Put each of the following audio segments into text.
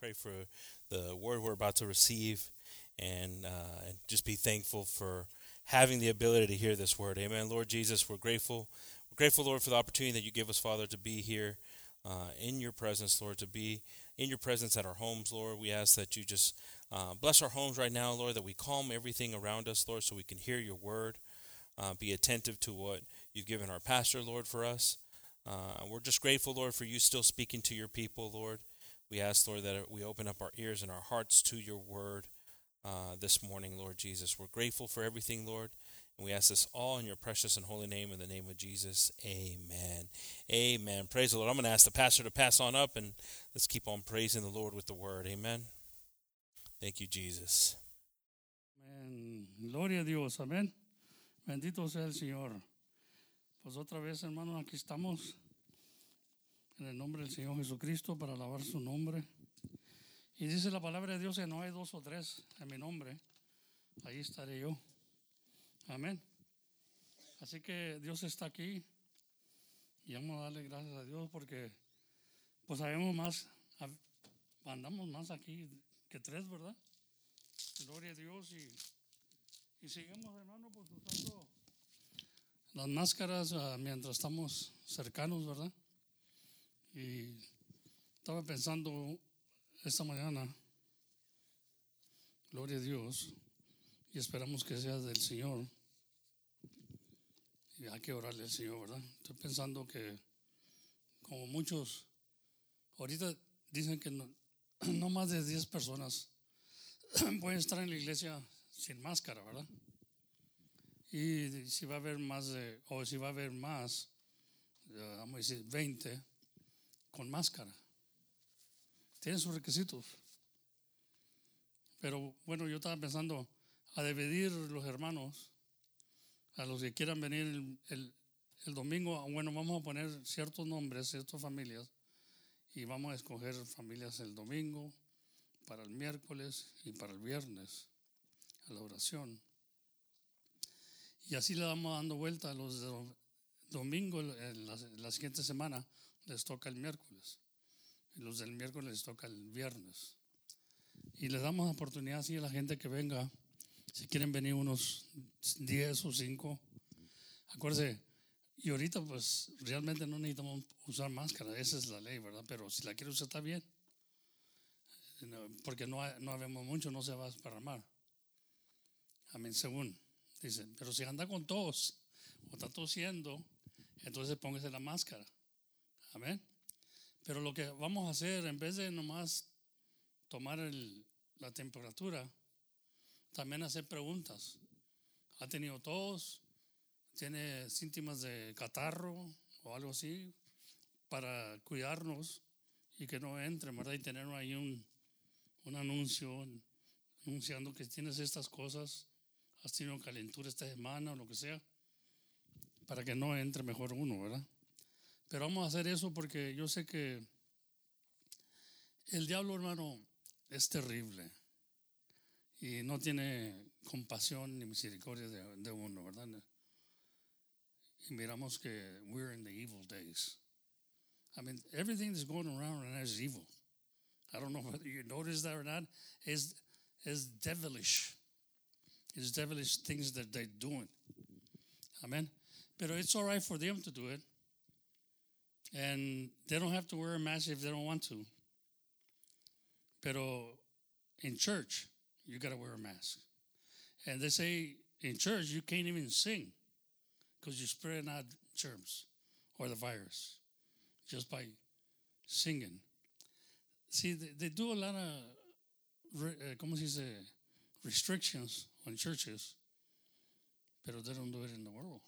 pray for the word we're about to receive and, uh, and just be thankful for having the ability to hear this word. Amen. Lord Jesus, we're grateful. We're grateful, Lord, for the opportunity that you give us, Father, to be here uh, in your presence, Lord, to be in your presence at our homes, Lord. We ask that you just uh, bless our homes right now, Lord, that we calm everything around us, Lord, so we can hear your word. Uh, be attentive to what you've given our pastor, Lord, for us. Uh, we're just grateful, Lord, for you still speaking to your people, Lord. We ask, Lord, that we open up our ears and our hearts to your word uh, this morning, Lord Jesus. We're grateful for everything, Lord. And we ask this all in your precious and holy name, in the name of Jesus. Amen. Amen. Praise the Lord. I'm going to ask the pastor to pass on up and let's keep on praising the Lord with the word. Amen. Thank you, Jesus. Amén. Gloria a Dios. Amén. Bendito sea el Señor. Pues otra vez, hermano, aquí estamos en el nombre del Señor Jesucristo para alabar su nombre. Y dice la palabra de Dios que no hay dos o tres en mi nombre. Ahí estaré yo. Amén. Así que Dios está aquí y vamos a darle gracias a Dios porque pues sabemos más, andamos más aquí que tres, ¿verdad? Gloria a Dios y, y seguimos, hermano, pues usando las máscaras uh, mientras estamos cercanos, ¿verdad? Y estaba pensando esta mañana, gloria a Dios, y esperamos que sea del Señor. Y hay que orarle al Señor, ¿verdad? Estoy pensando que como muchos, ahorita dicen que no, más de 10 personas pueden estar en la iglesia sin máscara, ¿verdad? Y si va a haber más de, o si va a haber más, vamos a decir 20, con máscara. Tienen sus requisitos. Pero bueno, yo estaba pensando a dividir los hermanos, a los que quieran venir el, el, domingo, bueno, vamos a poner ciertos nombres, ciertas familias, y vamos a escoger familias el domingo, para el miércoles y para el viernes, a la oración. Y así le vamos dando vuelta a los de domingo, la, la siguiente semana les toca el miércoles. Y los del miércoles les toca el viernes. Y les damos oportunidad así a la gente que venga, si quieren venir unos 10 o 5. Acuérdense, y ahorita pues realmente no necesitamos usar máscara, esa es la ley, ¿verdad? Pero si la quiere usar está bien. Porque no, no habemos mucho, no se va a esparramar. Amén, según dicen. Pero si anda con tos o está tosiendo, entonces póngase la máscara. Amén. Pero lo que vamos a hacer, en vez de nomás tomar el, la temperatura, también hacer preguntas. ¿Ha tenido tos? ¿Tiene síntomas de catarro o algo así? Para cuidarnos y que no entre, ¿verdad? Y tener ahí un, un anuncio anunciando que tienes estas cosas, has tenido calentura esta semana o lo que sea, para que no entre mejor uno, ¿verdad? Pero vamos a hacer eso porque yo sé que el diablo, hermano, es terrible y no tiene compasión ni misericordia de, de uno, ¿verdad? Y miramos que we're in the evil days. I mean, everything that's going around right now is evil. I don't know whether you notice that or not. Is is devilish. It's devilish things that they're doing. Amen. But it's all right for them to do it. And they don't have to wear a mask if they don't want to. Pero in church, you got to wear a mask. And they say in church, you can't even sing because you're spreading out germs or the virus just by singing. See, they, they do a lot of, uh, ¿cómo se dice? Restrictions on churches, pero they don't do it in the world.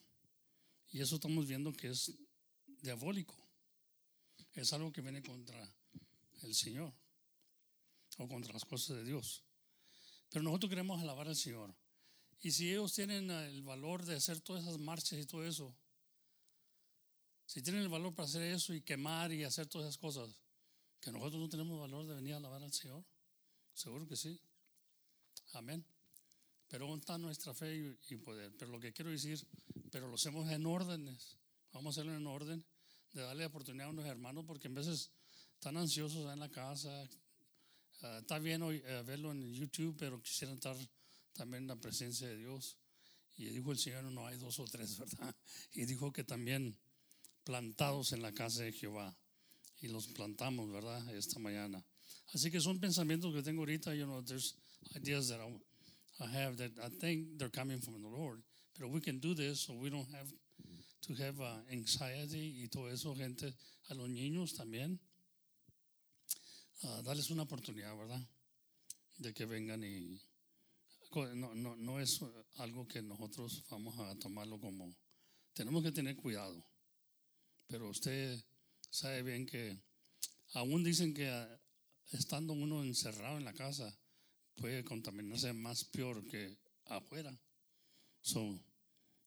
Y eso estamos viendo que es diabólico. Es algo que viene contra el Señor o contra las cosas de Dios. Pero nosotros queremos alabar al Señor. Y si ellos tienen el valor de hacer todas esas marchas y todo eso, si tienen el valor para hacer eso y quemar y hacer todas esas cosas, que nosotros no tenemos valor de venir a alabar al Señor, seguro que sí. Amén. Pero ¿dónde está nuestra fe y, poder? Pero lo que quiero decir, pero lo hacemos en órdenes. Vamos a hacerlo en orden de darle oportunidad a unos hermanos porque en veces están ansiosos en la casa, Ah, está bien hoy, eh, verlo en YouTube, pero quisiera estar también en la presencia de Dios. Y dijo el Señor, no hay dos o tres, ¿verdad? Y dijo que también plantados en la casa de Jehová. Y los plantamos, ¿verdad? Esta mañana. Así que son pensamientos que tengo ahorita, you know, there's ideas that I, I have that I think they're coming from the Lord. But we can do this so we don't have to have uh, anxiety y todo eso, gente, a los niños también. Uh, darles una oportunidad, ¿verdad? De que vengan y no, no, no es algo que nosotros vamos a tomarlo como tenemos que tener cuidado. Pero usted sabe bien que aún dicen que uh, estando uno encerrado en la casa puede contaminarse más peor que afuera. So,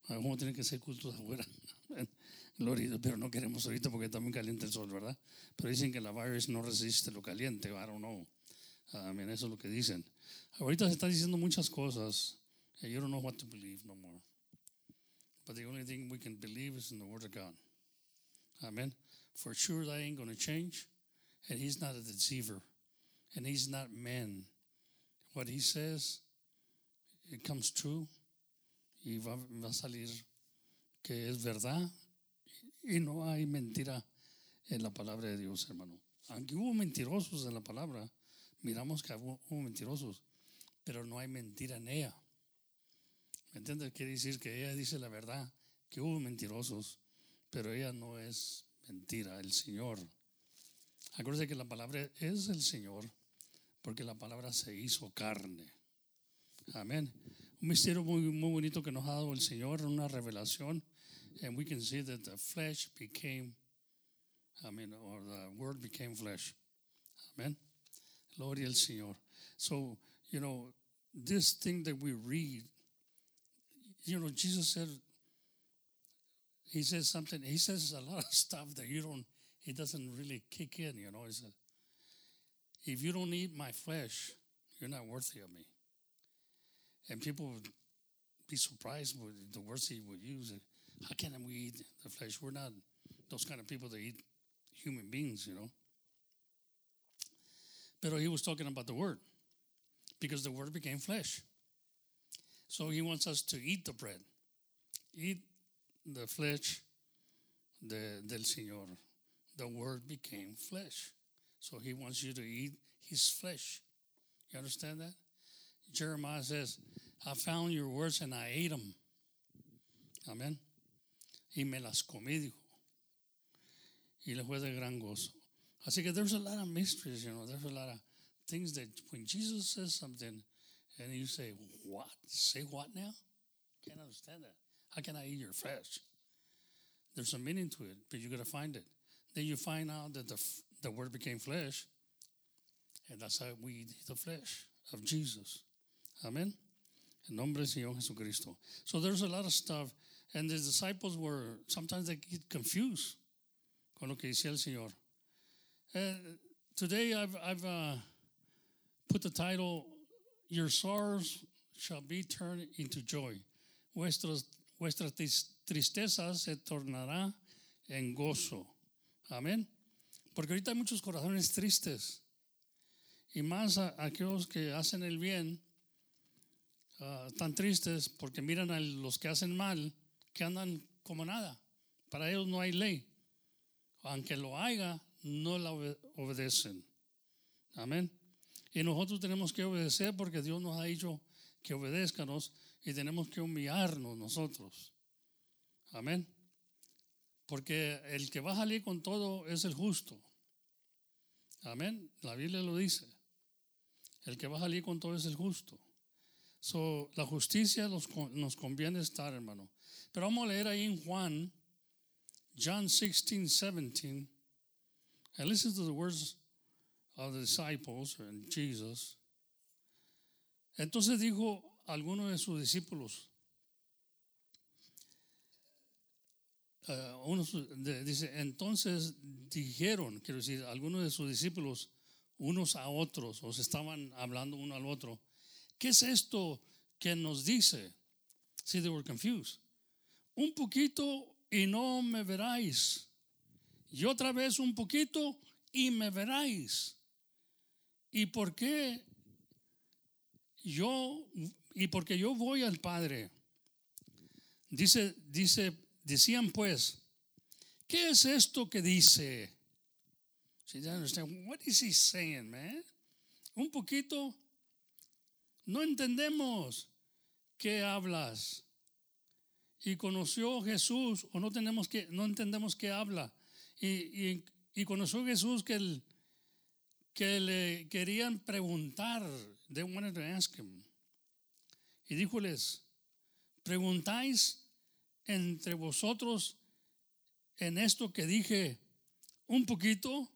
vamos a tener que ser cultos afuera. Gloria, pero no queremos ahorita porque está muy caliente el sol, ¿verdad? Pero dicen que la virus no resiste lo caliente. I don't know. Amén, eso es lo que dicen. Ahorita se están diciendo muchas cosas. You don't know what to believe no more. But the only thing we can believe is in the Word of God. Amen. For sure, that ain't going to change. And He's not a deceiver. And He's not man. What He says, it comes true. Y va, a salir que es verdad. Y no hay mentira en la palabra de Dios, hermano. Aunque hubo mentirosos en la palabra, miramos que hubo, hubo mentirosos, pero no hay mentira en ella. ¿Me entiendes? Quiere decir que ella dice la verdad, que hubo mentirosos, pero ella no es mentira, el Señor. Acuérdense que la palabra es el Señor, porque la palabra se hizo carne. Amén. Un misterio muy, muy bonito que nos ha dado el Señor, una revelación. And we can see that the flesh became, I mean, or the word became flesh. Amen. Gloria al Señor. So, you know, this thing that we read, you know, Jesus said, he says something, he says a lot of stuff that you don't, he doesn't really kick in, you know. He said, if you don't eat my flesh, you're not worthy of me. And people would be surprised with the words he would use. How can we eat the flesh? We're not those kind of people that eat human beings, you know. But he was talking about the word because the word became flesh. So he wants us to eat the bread, eat the flesh de, del Señor. The word became flesh. So he wants you to eat his flesh. You understand that? Jeremiah says, I found your words and I ate them. Amen. Y me las comí, dijo. Y le fue de gran gozo. Así que there's a lot of mysteries, you know. There's a lot of things that when Jesus says something and you say, What? Say what now? Can't understand that. How can I eat your flesh? There's a meaning to it, but you got to find it. Then you find out that the, the word became flesh, and that's how we eat the flesh of Jesus. Amen. En nombre del Señor Jesucristo. So there's a lot of stuff, and the disciples were sometimes they get confused con lo que decía el Señor. Uh, today I've, I've uh, put the title, Your Sorrows Shall Be Turned into Joy. Vuestros, vuestra tristeza se tornará en gozo. Amén. Porque ahorita hay muchos corazones tristes. Y más a, a aquellos que hacen el bien, uh, tan tristes porque miran a los que hacen mal, que andan como nada. Para ellos no hay ley. Aunque lo haya, no la obedecen. Amén. Y nosotros tenemos que obedecer porque Dios nos ha dicho que obedezcanos y tenemos que humillarnos nosotros. Amén. Porque el que va a salir con todo es el justo. Amén. La Biblia lo dice. El que va a salir con todo es el justo. So, la justicia nos, nos conviene estar, hermano. Pero vamos a leer ahí en Juan, John 16, 17. And listen to the words of the disciples and Jesus. Entonces dijo a alguno de sus discípulos, uh, unos, de, dice, entonces dijeron, quiero decir, algunos de sus discípulos, unos a otros, o se estaban hablando uno al otro, ¿qué es esto que nos dice? See, they were confused. Un poquito y no me veráis. Y otra vez un poquito y me veráis. ¿Y por qué yo, y porque yo voy al Padre? Dice, dice, decían pues, ¿qué es esto que dice? See, you understand? What is he saying, man? Un poquito, no entendemos qué hablas. Y conoció Jesús, o no, tenemos que, no entendemos qué habla. Y, y, y conoció Jesús que, el, que le querían preguntar. They wanted to ask him. Y díjoles, preguntáis entre vosotros en esto que dije un poquito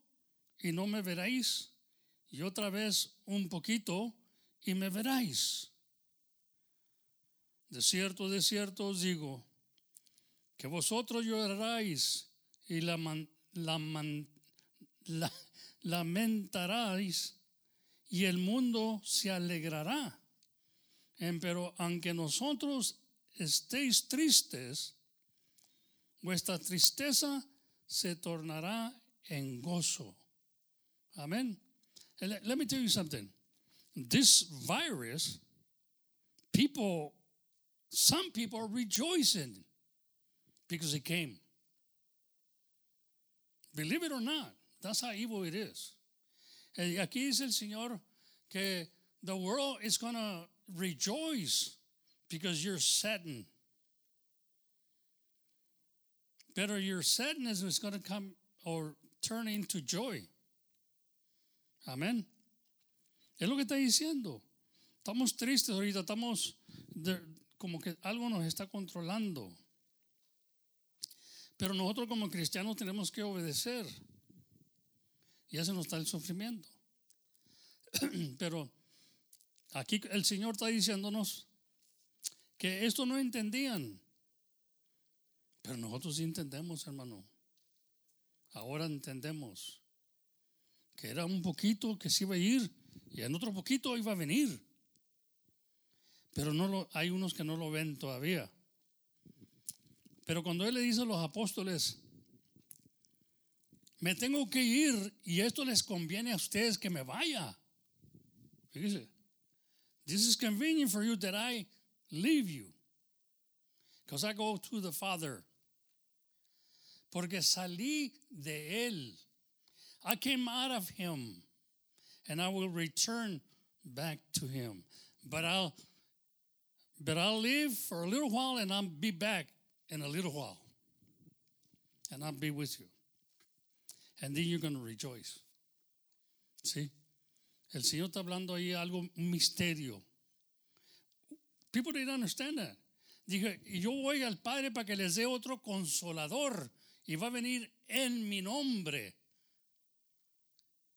y no me veréis, y otra vez un poquito y me veréis. De cierto, de cierto os digo, que vosotros lloraréis y lamentaréis y el mundo se alegrará. Pero aunque nosotros estéis tristes, vuestra tristeza se tornará en gozo. Amen. Let, let me tell you something. This virus, people, some people are rejoicing because it came. Believe it or not, that's how evil it is. Y aquí dice el Señor que the world is going to rejoice because you're saddened. Better your sadness is going to come or turn into joy. Amén. Es lo que está diciendo. Estamos tristes ahorita, estamos como que algo nos está controlando. Pero nosotros como cristianos tenemos que obedecer. Y ese no está el sufrimiento. Pero aquí el Señor está diciéndonos que esto no entendían. Pero nosotros sí entendemos, hermano. Ahora entendemos que era un poquito que se iba a ir y en otro poquito iba a venir. Pero no lo, hay unos que no lo ven todavía. Pero cuando Él le dice a los apóstoles, me tengo que ir y esto les conviene a ustedes que me vaya. Fíjese, this is convenient for you that I leave you. Because I go to the Father. Porque salí de Él. I came out of him and I will return back to him. But I'll but I'll live for a little while and I'll be back in a little while. And I'll be with you. And then you're going to rejoice. See? El Señor está hablando ahí algo, un misterio. People didn't understand that. Dije, yo voy al Padre para que les dé otro consolador y va a venir en mi nombre.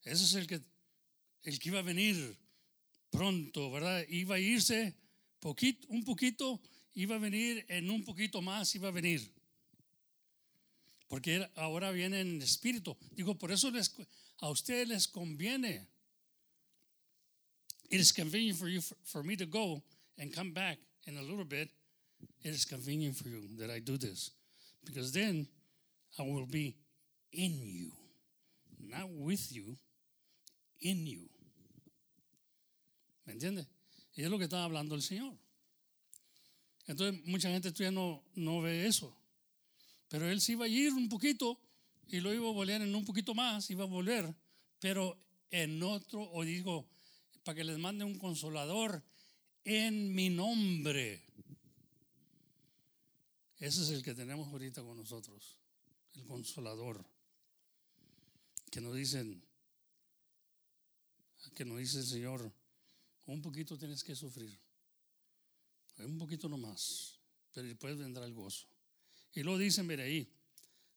Ese es el que, el que iba a venir pronto, ¿verdad? Iba a irse poquito, un poquito, iba a venir en un poquito más, iba a venir. Porque ahora viene en espíritu. Digo, por eso les, a ustedes les conviene. It is convenient for you, for, for me to go and come back in a little bit. It is convenient for you that I do this. Because then I will be in you, not with you, in you. ¿Me entiende? Y es lo que estaba hablando el Señor. Entonces, mucha gente todavía no, no ve eso. Pero él se iba a ir un poquito y lo iba a volver en un poquito más, iba a volver, pero en otro, o digo, para que les mande un consolador en mi nombre. Ese es el que tenemos ahorita con nosotros, el consolador. Que nos dicen, que nos dice el Señor, un poquito tienes que sufrir, un poquito nomás, pero después vendrá el gozo. Y lo dice, mire ahí,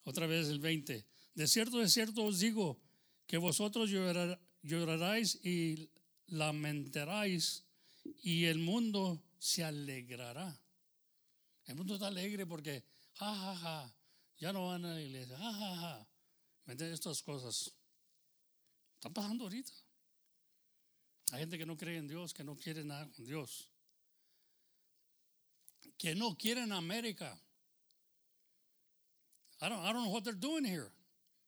otra vez el 20, de cierto, de cierto os digo que vosotros lloraréis y lamentaréis y el mundo se alegrará. El mundo está alegre porque, ja, ja, ja, ya no van a la iglesia, ja, ja, ja. Estas cosas están pasando ahorita. Hay gente que no cree en Dios, que no quiere nada con Dios. Que no quieren América. I don't, I don't know what they're doing here.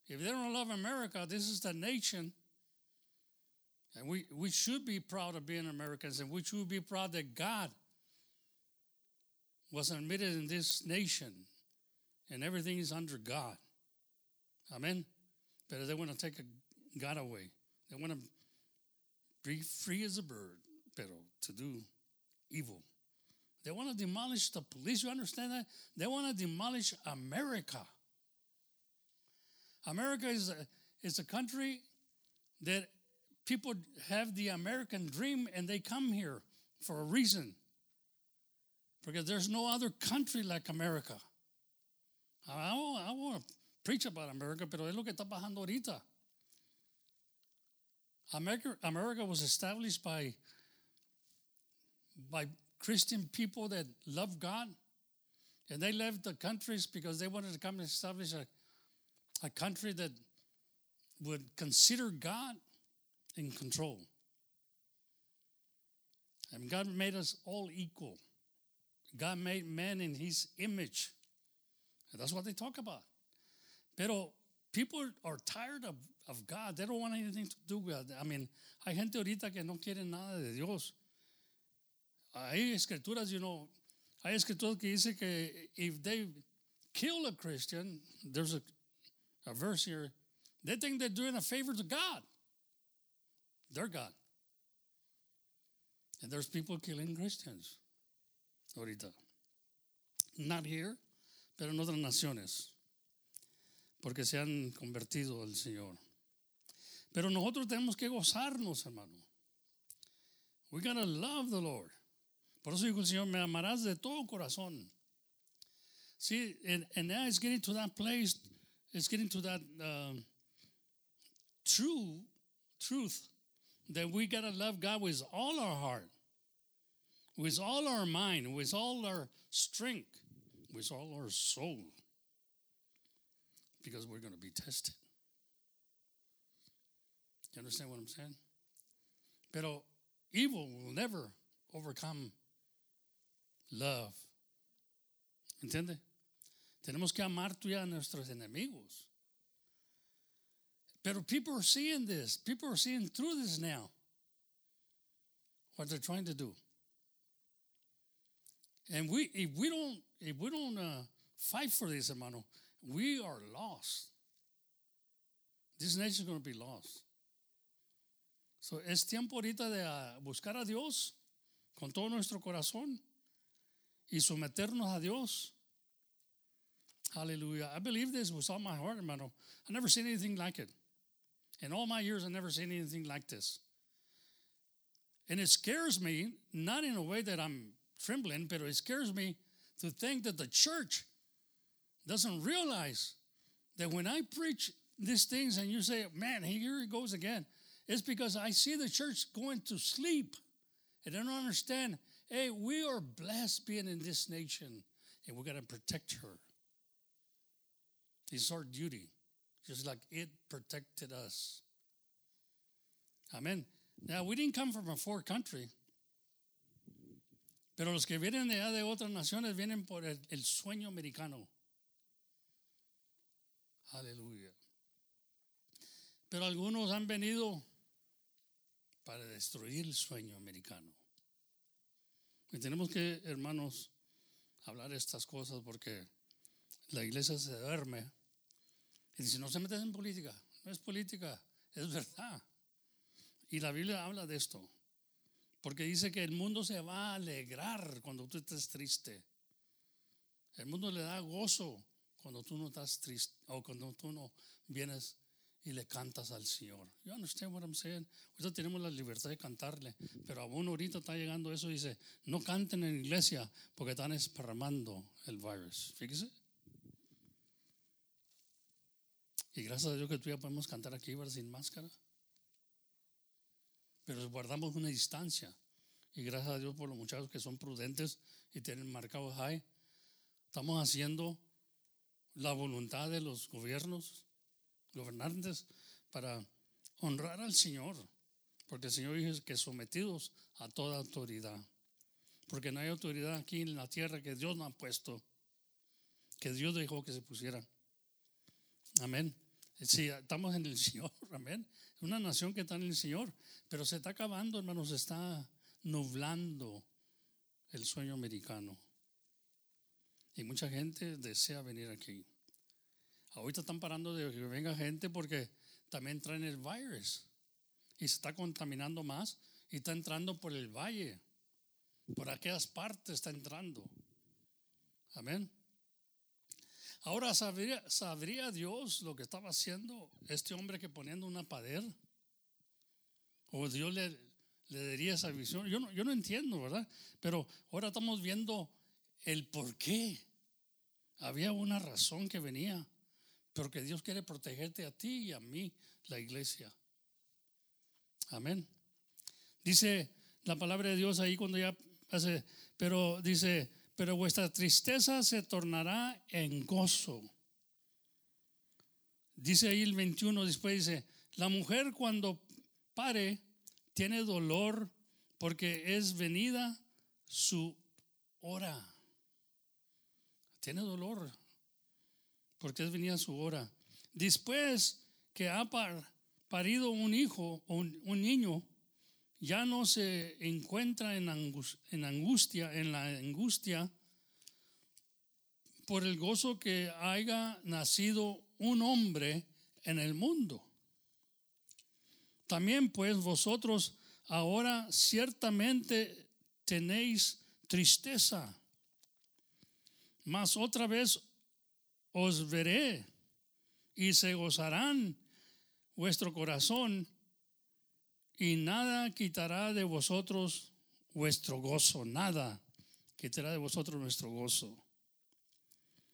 If they don't love America, this is the nation. And we, we should be proud of being Americans, and we should be proud that God was admitted in this nation, and everything is under God. Amen. But they want to take God away. They want to be free as a bird, pero to do evil. They want to demolish the police. You understand that? They want to demolish America. America is a, is a country that people have the American dream and they come here for a reason. Because there's no other country like America. I, I want to preach about America, pero es lo que está pasando ahorita. America, America was established by, by Christian people that love God. And they left the countries because they wanted to come and establish a, a country that would consider God in control. And God made us all equal. God made man in his image. And that's what they talk about. Pero people are tired of, of God. They don't want anything to do with it. I mean, hay gente ahorita que no quiere nada de Dios. Hay escrituras, you know, hay escrituras que dice que if they kill a Christian, there's a, a verse here, they think they're doing a favor to God. They're God. And there's people killing Christians ahorita. Not here, pero en otras naciones. Porque se han convertido al Señor. Pero nosotros tenemos que gozarnos, hermano. We gotta love the Lord. Por eso dijo el Señor, me amarás de todo corazón. See, and, and now it's getting to that place, it's getting to that um, true truth that we got to love God with all our heart, with all our mind, with all our strength, with all our soul, because we're to be tested. You understand what I'm saying? Pero evil will never overcome love. ¿Entiende? Tenemos que amar a nuestros enemigos. Pero people are seeing this. People are seeing through this now. What they're trying to do. And we, if we don't, if we don't uh, fight for this, hermano, we are lost. This nation is going to be lost. So es tiempo ahorita de uh, buscar a Dios con todo nuestro corazón y someternos a Dios. Hallelujah. I believe this with all my heart, hermano. I never seen anything like it. In all my years, I've never seen anything like this. And it scares me, not in a way that I'm trembling, but it scares me to think that the church doesn't realize that when I preach these things and you say, man, here he goes again, it's because I see the church going to sleep and they don't understand, hey, we are blessed being in this nation and we got to protect her. It's our duty just like it protected us. Amen. Now, we didn't come from a foreign country, pero los que vienen de de otras naciones vienen por el, el sueño americano. Aleluya. Pero algunos han venido para destruir el sueño americano. Y tenemos que, hermanos, hablar estas cosas porque la iglesia se duerme y dice, no se metes en política, no es política, es verdad. Y la Biblia habla de esto, porque dice que el mundo se va a alegrar cuando tú estés triste. El mundo le da gozo cuando tú no estás triste o cuando tú no vienes y le cantas al Señor. You understand what I'm saying? Ahorita tenemos la libertad de cantarle, pero aún ahorita está llegando eso y dice, no canten en iglesia porque están esparramando el virus. Fíjese. Y gracias a Dios que tú ya podemos cantar aquí ¿verdad? sin máscara. Pero guardamos una distancia. Y gracias a Dios por los muchachos que son prudentes y tienen marcados high. Estamos haciendo la voluntad de los gobiernos, gobernantes, para honrar al Señor. Porque el Señor dice que sometidos a toda autoridad. Porque no hay autoridad aquí en la tierra que Dios no ha puesto, que Dios dejó que se pusiera. Amén. Sí, estamos en el Señor, amén. Una nación que está en el Señor, pero se está acabando, hermanos, se está nublando el sueño americano. Y mucha gente desea venir aquí. Ahorita están parando de que venga gente porque también traen el virus y se está contaminando más y está entrando por el valle. Por aquellas partes está entrando. Amén. Ahora, ¿sabría, ¿sabría Dios lo que estaba haciendo este hombre que poniendo una pader? ¿O Dios le, le daría esa visión? Yo no, yo no entiendo, ¿verdad? Pero ahora estamos viendo el por qué. Había una razón que venía, porque Dios quiere protegerte a ti y a mí, la iglesia. Amén. Dice la palabra de Dios ahí cuando ya hace, pero dice, pero vuestra tristeza se tornará en gozo. Dice ahí el 21, después dice, la mujer cuando pare tiene dolor porque es venida su hora. Tiene dolor porque es venida su hora. Después que ha parido un hijo o un, niño, ya no se encuentra en angustia, en la angustia por el gozo que haya nacido un hombre en el mundo. También pues vosotros ahora ciertamente tenéis tristeza, mas otra vez os veré y se gozarán vuestro corazón y nada quitará de vosotros vuestro gozo, nada quitará de vosotros nuestro gozo.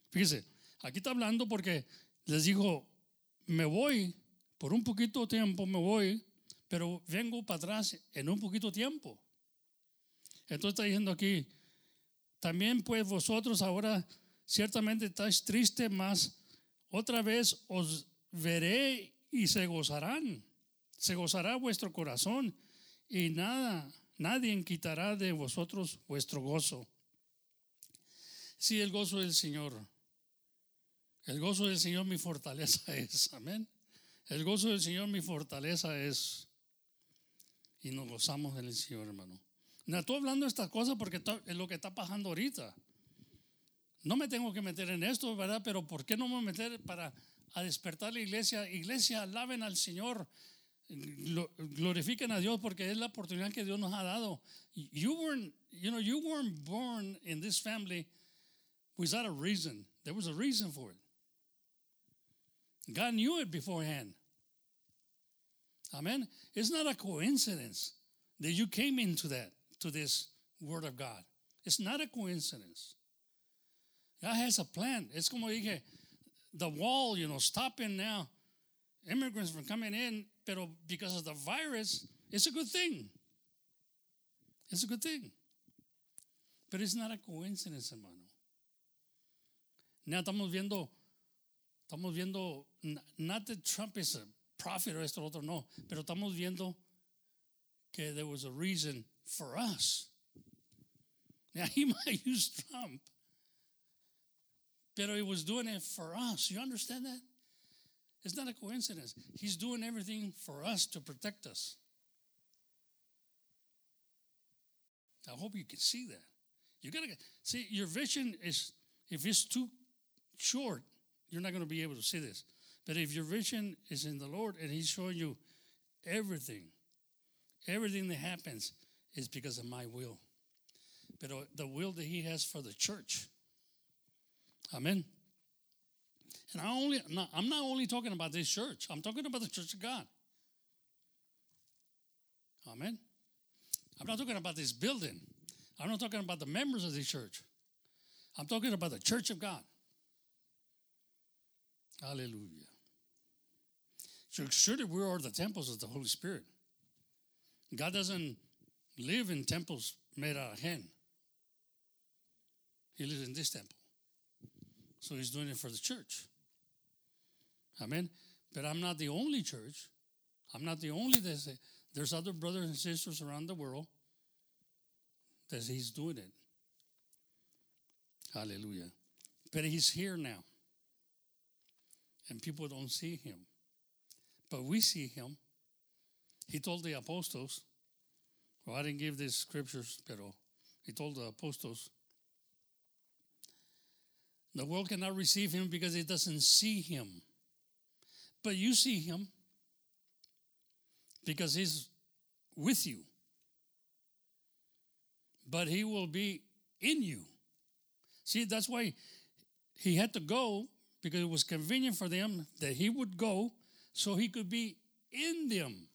Fíjese, aquí está hablando porque les dijo, me voy, por un poquito tiempo me voy, pero vengo para atrás en un poquito tiempo. Entonces está diciendo aquí, también pues vosotros ahora ciertamente estáis tristes, mas otra vez os veré y se gozarán. Se gozará vuestro corazón y nada, nadie quitará de vosotros vuestro gozo. Si el gozo del Señor, el gozo del Señor mi fortaleza es, amén. El gozo del Señor mi fortaleza es. Y nos gozamos en el Señor, hermano. No estoy hablando de estas cosas porque es lo que está pasando ahorita. No me tengo que meter en esto, ¿verdad? Pero ¿por qué no me meter para a despertar la iglesia. Iglesia, alaben al Señor. Glorifiquen a Dios porque es la oportunidad que Dios nos ha dado. You weren't, you know, you weren't born in this family without a reason. There was a reason for it. God knew it beforehand. Amen. It's not a coincidence that you came into that, to this word of God. It's not a coincidence. God has a plan. Es como dije, the wall, you know, stopping now immigrants from coming in, pero because of the virus, it's a good thing. It's a good thing. But it's not a coincidence, hermano. Now estamos viendo, estamos viendo, not that Trump is a prophet or esto otro, no, pero estamos viendo que there was a reason for us. Now he might use Trump Pero he was doing it for us. You understand that? It's not a coincidence. He's doing everything for us to protect us. I hope you can see that. You gotta see your vision is if it's too short, you're not to be able to see this. But if your vision is in the Lord and He's showing you everything, everything that happens is because of my will. But uh, the will that He has for the church Amen. And I only, I'm not only talking about this church, I'm talking about the church of God. Amen. I'm not talking about this building. I'm not talking about the members of the church. I'm talking about the church of God. Hallelujah. So surely we are the temples of the Holy Spirit. God doesn't live in temples made out of hand. He lives in this temple. So he's doing it for the church. Amen. But I'm not the only church. I'm not the only that there's other brothers and sisters around the world that he's doing it. Hallelujah. But he's here now. And people don't see him. but we see him. He told the apostles, well, I didn't give these scriptures, pero he told the apostles, the world cannot receive him because it doesn't see him. But you see him because he's with you. But he will be in you. See, that's why he had to go because it was convenient for them that he would go so he could be in them.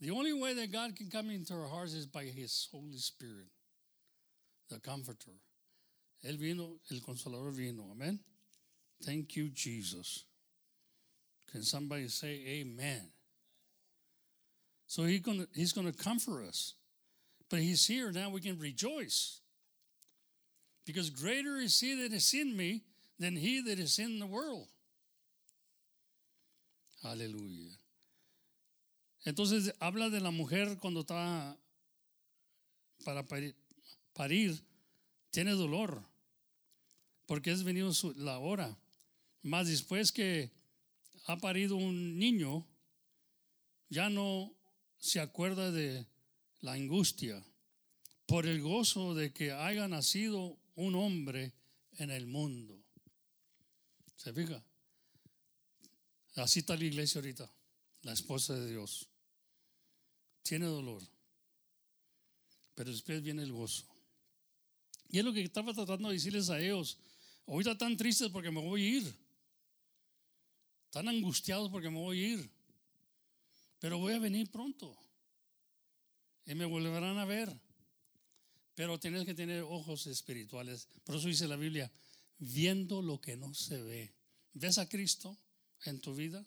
The only way that God can come into our hearts is by his Holy Spirit, the Comforter. Él vino, el Consolador vino. Amen. Thank you, Jesus. Can somebody say amen? So he gonna, he's going to comfort us. But he's here now, we can rejoice. Because greater is he that is in me than he that is in the world. Aleluya. Entonces habla de la mujer cuando está para parir tiene dolor, porque es venido la hora. Más después que ha parido un niño, ya no se acuerda de la angustia por el gozo de que haya nacido un hombre en el mundo. ¿Se fija? Así está la iglesia ahorita, la esposa de Dios. Tiene dolor, pero después viene el gozo. Y es lo que estaba tratando de decirles a ellos. Ahorita están tristes porque me voy a ir. Están angustiados porque me voy a ir. Pero voy a venir pronto. Y me volverán a ver. Pero tienes que tener ojos espirituales. Por eso dice la Biblia, viendo lo que no se ve. ¿Ves a Cristo en tu vida?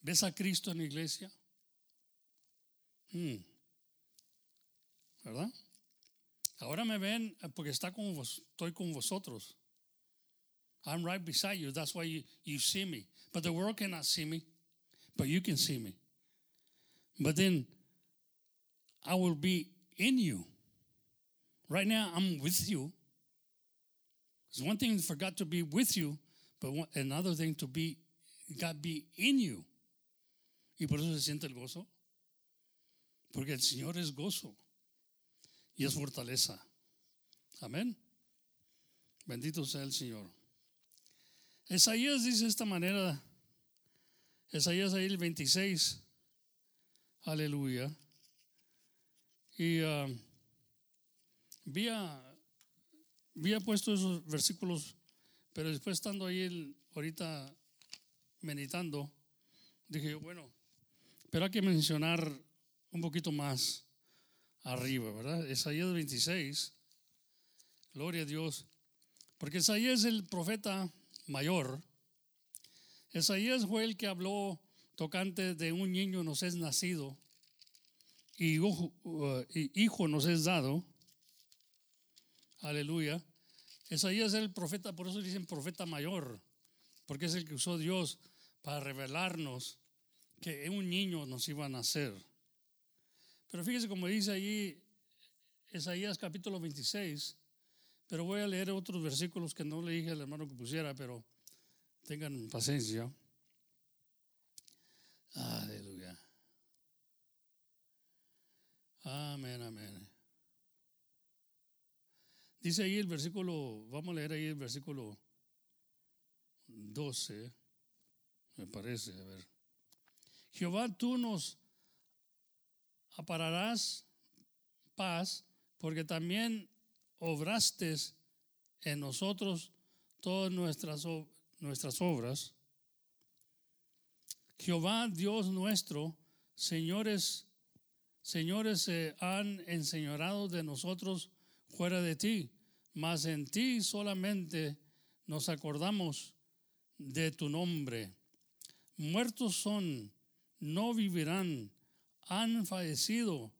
¿Ves a Cristo en la iglesia? Hmm. ¿Verdad? Ahora me ven eh, porque está con vos, estoy con vosotros. I'm right beside you. That's why you, you see me. But the world cannot see me, but you can see me. But then I will be in you. Right now, I'm with you. It's one thing for God to be with you, but one, another thing to be God be in you. Y por eso se siente el gozo. Porque el Señor es gozo y es fortaleza. Amén. Bendito sea el Señor. Isaías dice de esta manera, Isaías ahí el 26, aleluya. Y uh, había, había puesto esos versículos, pero después estando ahí el, ahorita meditando, dije bueno, pero hay que mencionar un poquito más arriba, ¿verdad? Isaías 26, gloria a Dios, porque Isaías es el profeta mayor. Isaías fue el que habló tocante de un niño nos es nacido y hijo, uh, hijo nos es dado. Aleluya. Isaías es el profeta, por eso dicen profeta mayor, porque es el que usó Dios para revelarnos que un niño nos iba a nacer. Pero fíjese como dice allí Isaías capítulo 26, pero voy a leer otros versículos que no le dije al hermano que pusiera, pero tengan paciencia. Aleluya. Amén, amén. Dice ahí el versículo, vamos a leer ahí el versículo 12, me parece, a ver. Jehová, tú nos apararás paz, porque también obraste en nosotros todas nuestras, nuestras obras. Jehová, Dios nuestro, señores, señores se han enseñorado de nosotros fuera de ti, mas en ti solamente nos acordamos de tu nombre. Muertos son, no vivirán, han fallecido,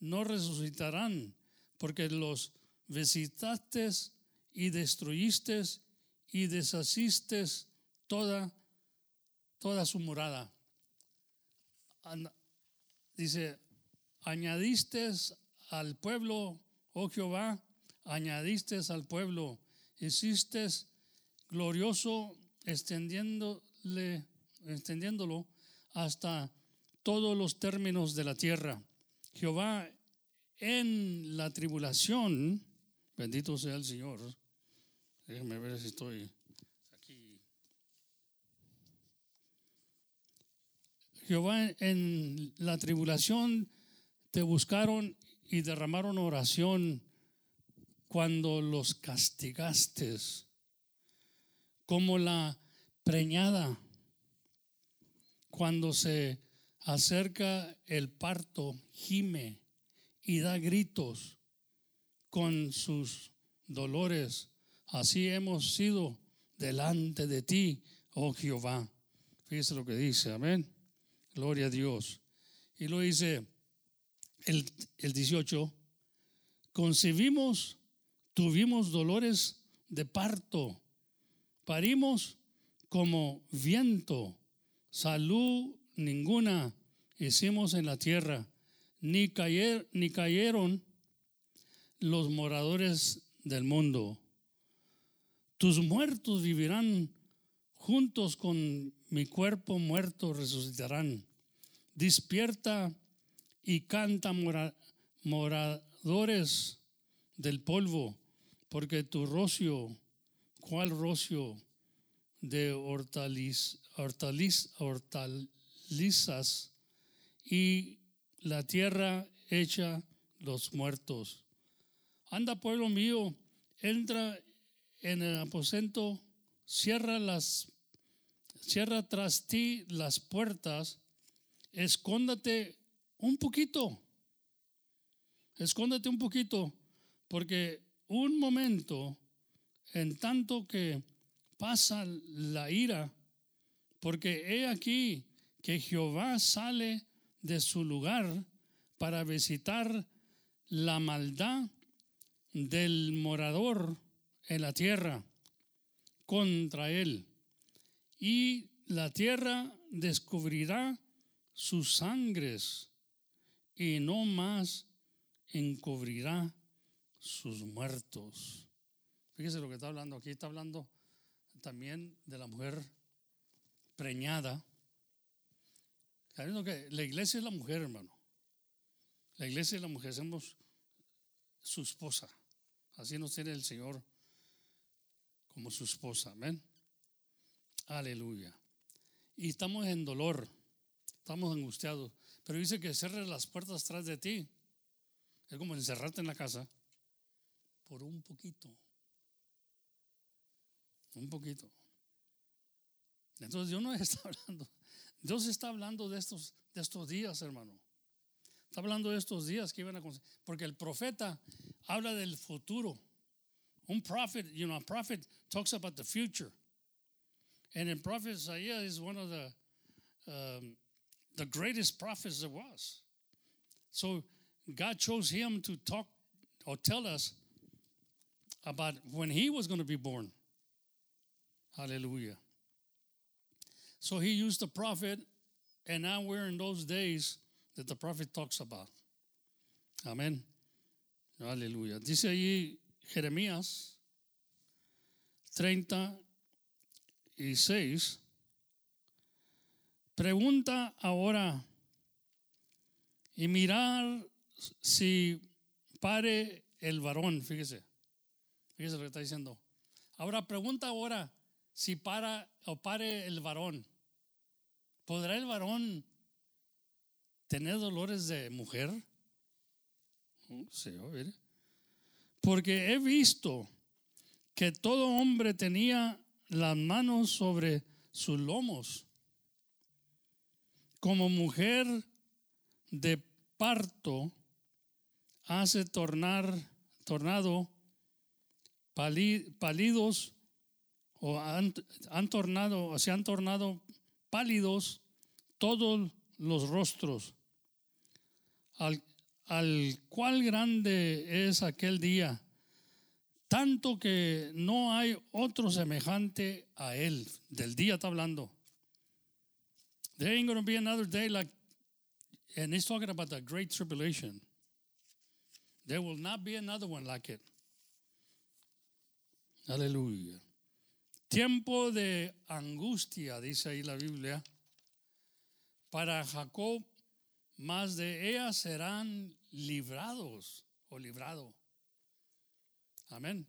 no resucitarán, porque los visitaste y destruiste y deshaciste toda, toda su morada. Dice, añadiste al pueblo, oh Jehová, añadiste al pueblo, hiciste glorioso extendiéndole extendiéndolo hasta todos los términos de la tierra. Jehová en la tribulación, bendito sea el Señor. Déjenme ver si estoy aquí. Jehová en la tribulación te buscaron y derramaron oración cuando los castigaste, como la preñada cuando se acerca el parto, gime y da gritos con sus dolores. Así hemos sido delante de ti, oh Jehová. Fíjese lo que dice, amén. Gloria a Dios. Y lo dice el, el 18, concebimos, tuvimos dolores de parto, parimos como viento, salud ninguna hicimos en la tierra, ni, cayer, ni cayeron los moradores del mundo. Tus muertos vivirán juntos con mi cuerpo muerto, resucitarán. Despierta y canta moradores del polvo, porque tu rocio, ¿cuál rocio de hortaliz, hortaliz, hortalizas y la tierra hecha los muertos? Anda, pueblo mío, entra en el aposento, cierra las cierra tras ti las puertas, escóndate un poquito. Escóndete un poquito, porque un momento, en tanto que pasa la ira, porque he aquí que Jehová sale de su lugar para visitar la maldad del morador en la tierra contra él. Y la tierra descubrirá sus sangres y no más encubrirá sus muertos. Fíjese lo que está hablando aquí, está hablando también de la mujer preñada. Que la iglesia es la mujer, hermano. La iglesia es la mujer, somos su esposa. Así nos tiene el Señor como su esposa. Amén. Aleluya. Y estamos en dolor, estamos angustiados. Pero dice que cierres las puertas atrás de ti. Es como encerrarte en la casa por un poquito. Un poquito. Entonces Dios no está hablando. Dios está hablando de estos, de estos días, hermano. Está hablando de estos días que iban a Porque el profeta habla del futuro. Un prophet, you know, a prophet talks about the future. And the prophet Isaiah is one of the um, the greatest prophets there was. So God chose him to talk or tell us about when he was going to be born. Hallelujah. So he used the prophet, and now we're in those days that the prophet talks about. Amen. Aleluya. Dice allí Jeremías 36. Pregunta ahora y mirar si pare el varón, fíjese, fíjese lo que está diciendo. Ahora pregunta ahora si para o pare el varón. ¿Podrá el varón tener dolores de mujer? a ver. Porque he visto que todo hombre tenía las manos sobre sus lomos, como mujer de parto hace tornar, tornado pálidos o han, han tornado, o se han tornado pálidos todos los rostros. Al, al cual grande es aquel día tanto que no hay otro semejante a él. Del día está hablando. There ain't going to be another day like, and he's talking about the great tribulation. There will not be another one like it. Aleluya. Tiempo de angustia, dice ahí la Biblia. Para Jacob, más de ella serán librados o librado. Amén.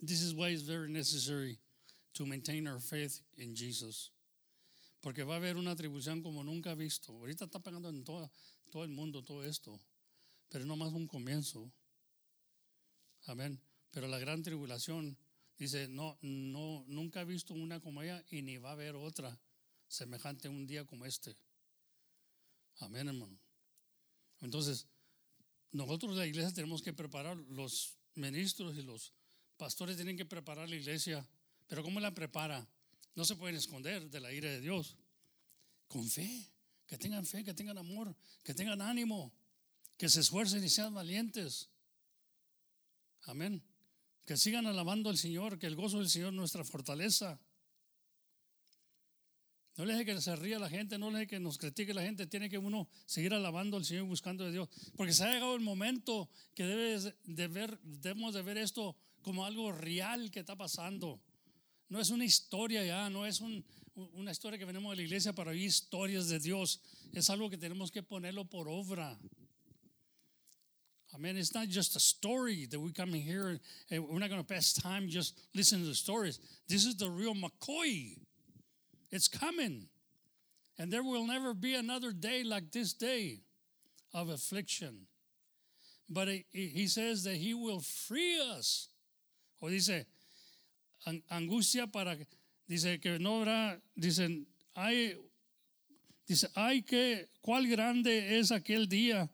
This is why it's very necessary to maintain our faith in Jesus. Porque va a haber una tribulación como nunca visto. Ahorita está pegando en todo, todo el mundo todo esto. Pero no más un comienzo. Amén. Pero la gran tribulación dice, no, no, nunca he visto una como ella y ni va a haber otra semejante un día como este. Amén, hermano. Entonces, nosotros la iglesia tenemos que preparar, los ministros y los pastores tienen que preparar la iglesia. Pero ¿cómo la prepara? No se pueden esconder de la ira de Dios. Con fe, que tengan fe, que tengan amor, que tengan ánimo, que se esfuercen y sean valientes. Amén. Que sigan alabando al Señor, que el gozo del Señor es nuestra fortaleza. No le deje que se ría la gente, no le deje que nos critique la gente. Tiene que uno seguir alabando al Señor buscando a Dios. Porque se ha llegado el momento que de ver, debemos de ver esto como algo real que está pasando. No es una historia ya, no es una historia que venimos de la iglesia para oír historias de Dios. Es algo que tenemos que ponerlo por obra. Amen. It's not just a story that we come in here and we're not going to pass time just listening to the stories. This is the real McCoy. It's coming. And there will never be another day like this day of affliction. But he says that he will free us. O dice, angustia para, dice que no habrá, dicen, hay, dice, hay que, cuál grande es aquel día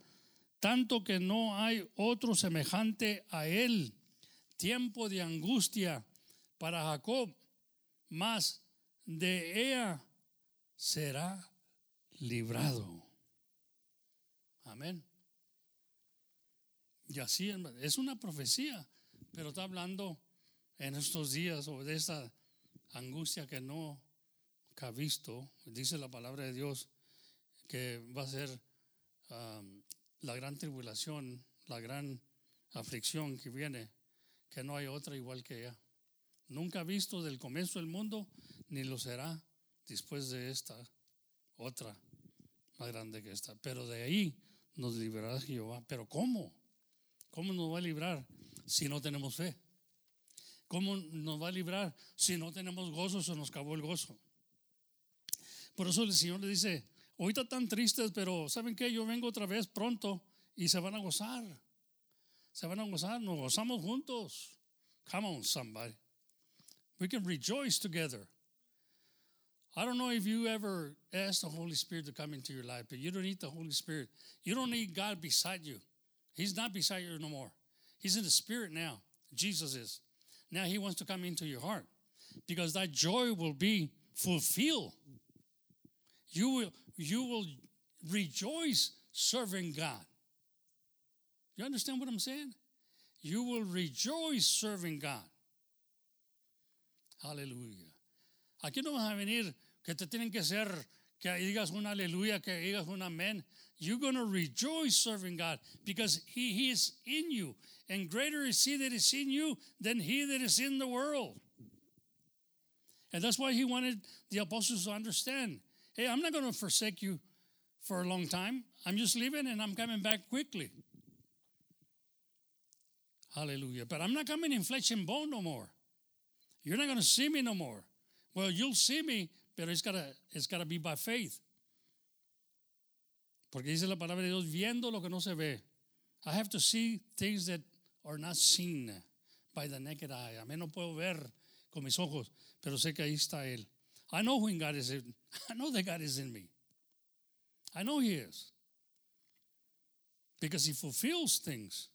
tanto que no hay otro semejante a él. Tiempo de angustia para Jacob, más de ella será librado. Amén. Y así es una profecía, pero está hablando en estos días o de esa angustia que no ha visto. Dice la palabra de Dios que va a ser um, la gran tribulación, la gran aflicción que viene, que no hay otra igual que ella. Nunca visto del comienzo del mundo, ni lo será después de esta otra más grande que esta. Pero de ahí nos librará Jehová. Pero ¿cómo? ¿Cómo nos va a librar si no tenemos fe? ¿Cómo nos va a librar si no tenemos gozo, se nos acabó el gozo? Por eso el Señor le dice, Ahorita están tristes, pero ¿saben qué? Yo vengo otra vez pronto y se van a gozar. Se van a gozar, nos gozamos juntos. Come on, somebody. We can rejoice together. I don't know if you ever asked the Holy Spirit to come into your life, but you don't need the Holy Spirit. You don't need God beside you. He's not beside you no more. He's in the Spirit now. Jesus is. Now He wants to come into your heart because that joy will be fulfilled. You will, you will rejoice serving God. You understand what I'm saying? You will rejoice serving God. Aleluya. Aquí no vas a venir que te tienen que ser que digas un aleluya, que digas un amén. You're going to rejoice serving God because he, he is in you. And greater is He that is in you than He that is in the world. And that's why He wanted the apostles to understand hey, I'm not going to forsake you for a long time. I'm just leaving and I'm coming back quickly. Hallelujah. But I'm not coming in flesh and bone no more. You're not going to see me no more. Well, you'll see me, but it's got to it's got to be by faith. Porque dice la palabra de Dios, viendo lo que no se ve. I have to see things that are not seen by the naked eye. A mí no puedo ver con mis ojos, pero sé que ahí está Él. I know when God is in, I know that God is in me. I know He is. Because He fulfills things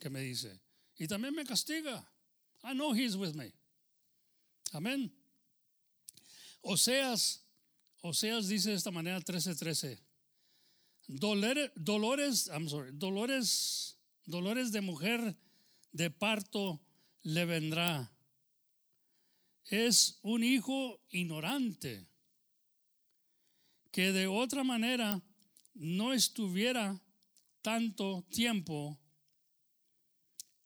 que me dice. Y también me castiga. I know He is with me. Amén. Oseas, Oseas dice de esta manera 13:13. Dolores, dolores, I'm sorry, dolores, dolores de mujer de parto le vendrá es un hijo ignorante que de otra manera no estuviera tanto tiempo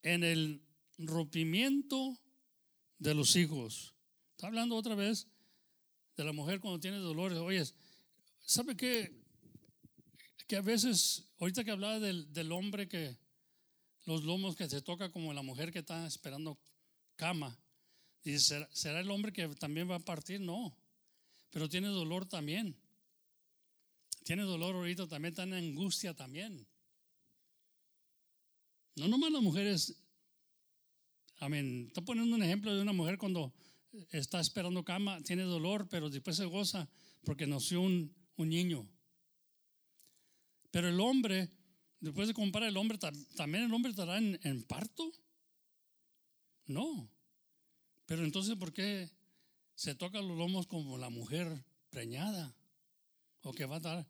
en el rompimiento de los hijos. Está hablando otra vez de la mujer cuando tiene dolores. Oye, ¿Sabe qué? Que a veces, ahorita que hablaba del, del hombre que los lomos que se toca como la mujer que está esperando cama, dice, ¿será, ¿será el hombre que también va a partir? No, pero tiene dolor también. Tiene dolor ahorita también, en angustia también. No nomás las mujeres, amén, estoy poniendo un ejemplo de una mujer cuando está esperando cama, tiene dolor, pero después se goza porque nació un, un niño. Pero el hombre, después de comprar el hombre, tam- también el hombre estará en, en parto. No. Pero entonces, ¿por qué se toca los lomos como la mujer preñada? O que va a dar.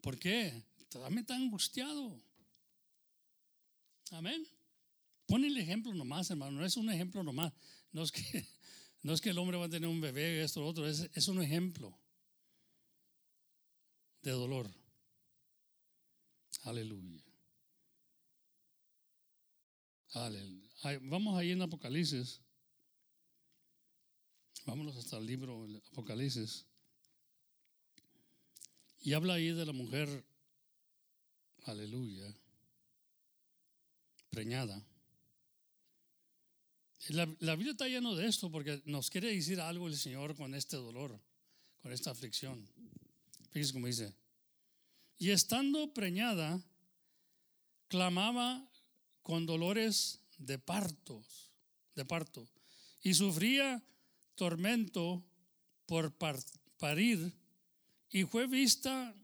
¿Por qué? También está angustiado. Amén. Pon el ejemplo nomás, hermano. No es un ejemplo nomás. No es que, no es que el hombre va a tener un bebé, esto, lo otro. Es, es un ejemplo de dolor. Aleluya. Aleluya. Vamos ahí en Apocalipsis. Vámonos hasta el libro Apocalipsis. Y habla ahí de la mujer, aleluya, preñada. La, la Biblia está lleno de esto porque nos quiere decir algo el Señor con este dolor, con esta aflicción. Fíjese cómo dice. Y estando preñada, clamaba con dolores de partos, de parto, y sufría tormento por par- parir, y fue vista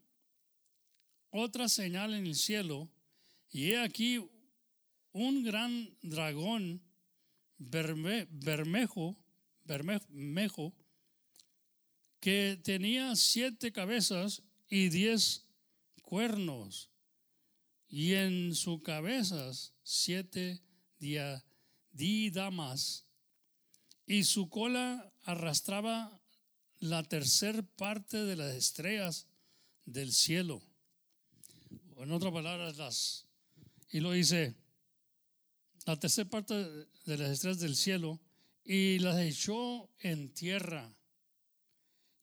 otra señal en el cielo, y he aquí un gran dragón berme- bermejo, bermejo, que tenía siete cabezas y diez cuernos, y en sus cabezas siete dia- y su cola arrastraba la tercer parte de las estrellas del cielo. En otras palabras, las, y lo dice, la tercera parte de las estrellas del cielo, y las echó en tierra.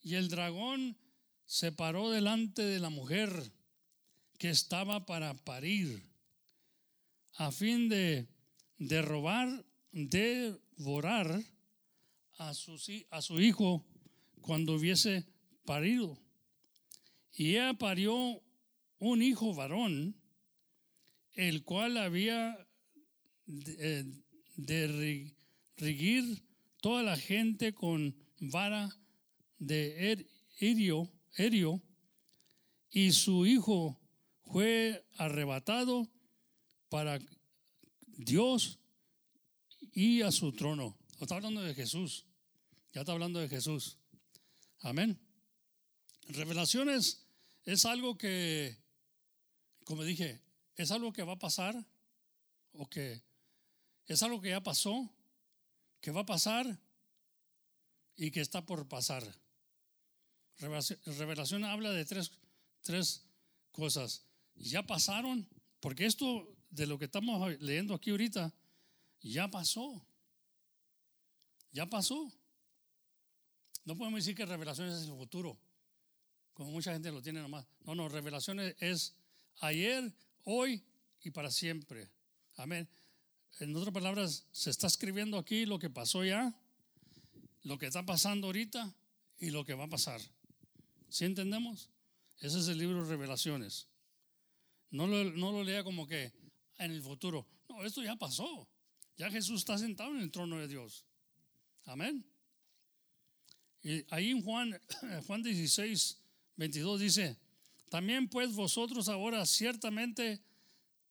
Y el dragón se paró delante de la mujer que estaba para parir, a fin de, de robar, devorar a su, a su hijo cuando hubiese parido. Y ella parió un hijo varón, el cual había de, eh, toda la gente con vara de er- erio, erio, y su hijo fue arrebatado para Dios y a su trono. Está hablando de Jesús. Ya está hablando de Jesús. Amén. Revelaciones es algo que, como dije, es algo que va a pasar o que es algo que ya pasó, que va a pasar y que está por pasar. Revelación, revelación habla de tres, tres cosas. Ya pasaron, porque esto de lo que estamos leyendo aquí ahorita, ya pasó. Ya pasó. No podemos decir que revelaciones es el futuro, como mucha gente lo tiene nomás. No, no, revelaciones es ayer, hoy y para siempre. Amén. En otras palabras, se está escribiendo aquí lo que pasó ya, lo que está pasando ahorita y lo que va a pasar. ¿Sí entendemos? Ese es el libro de revelaciones. No lo, no lo lea como que en el futuro. No, esto ya pasó. Ya Jesús está sentado en el trono de Dios. Amén. Y ahí en Juan, Juan 16, 22 dice, también pues vosotros ahora ciertamente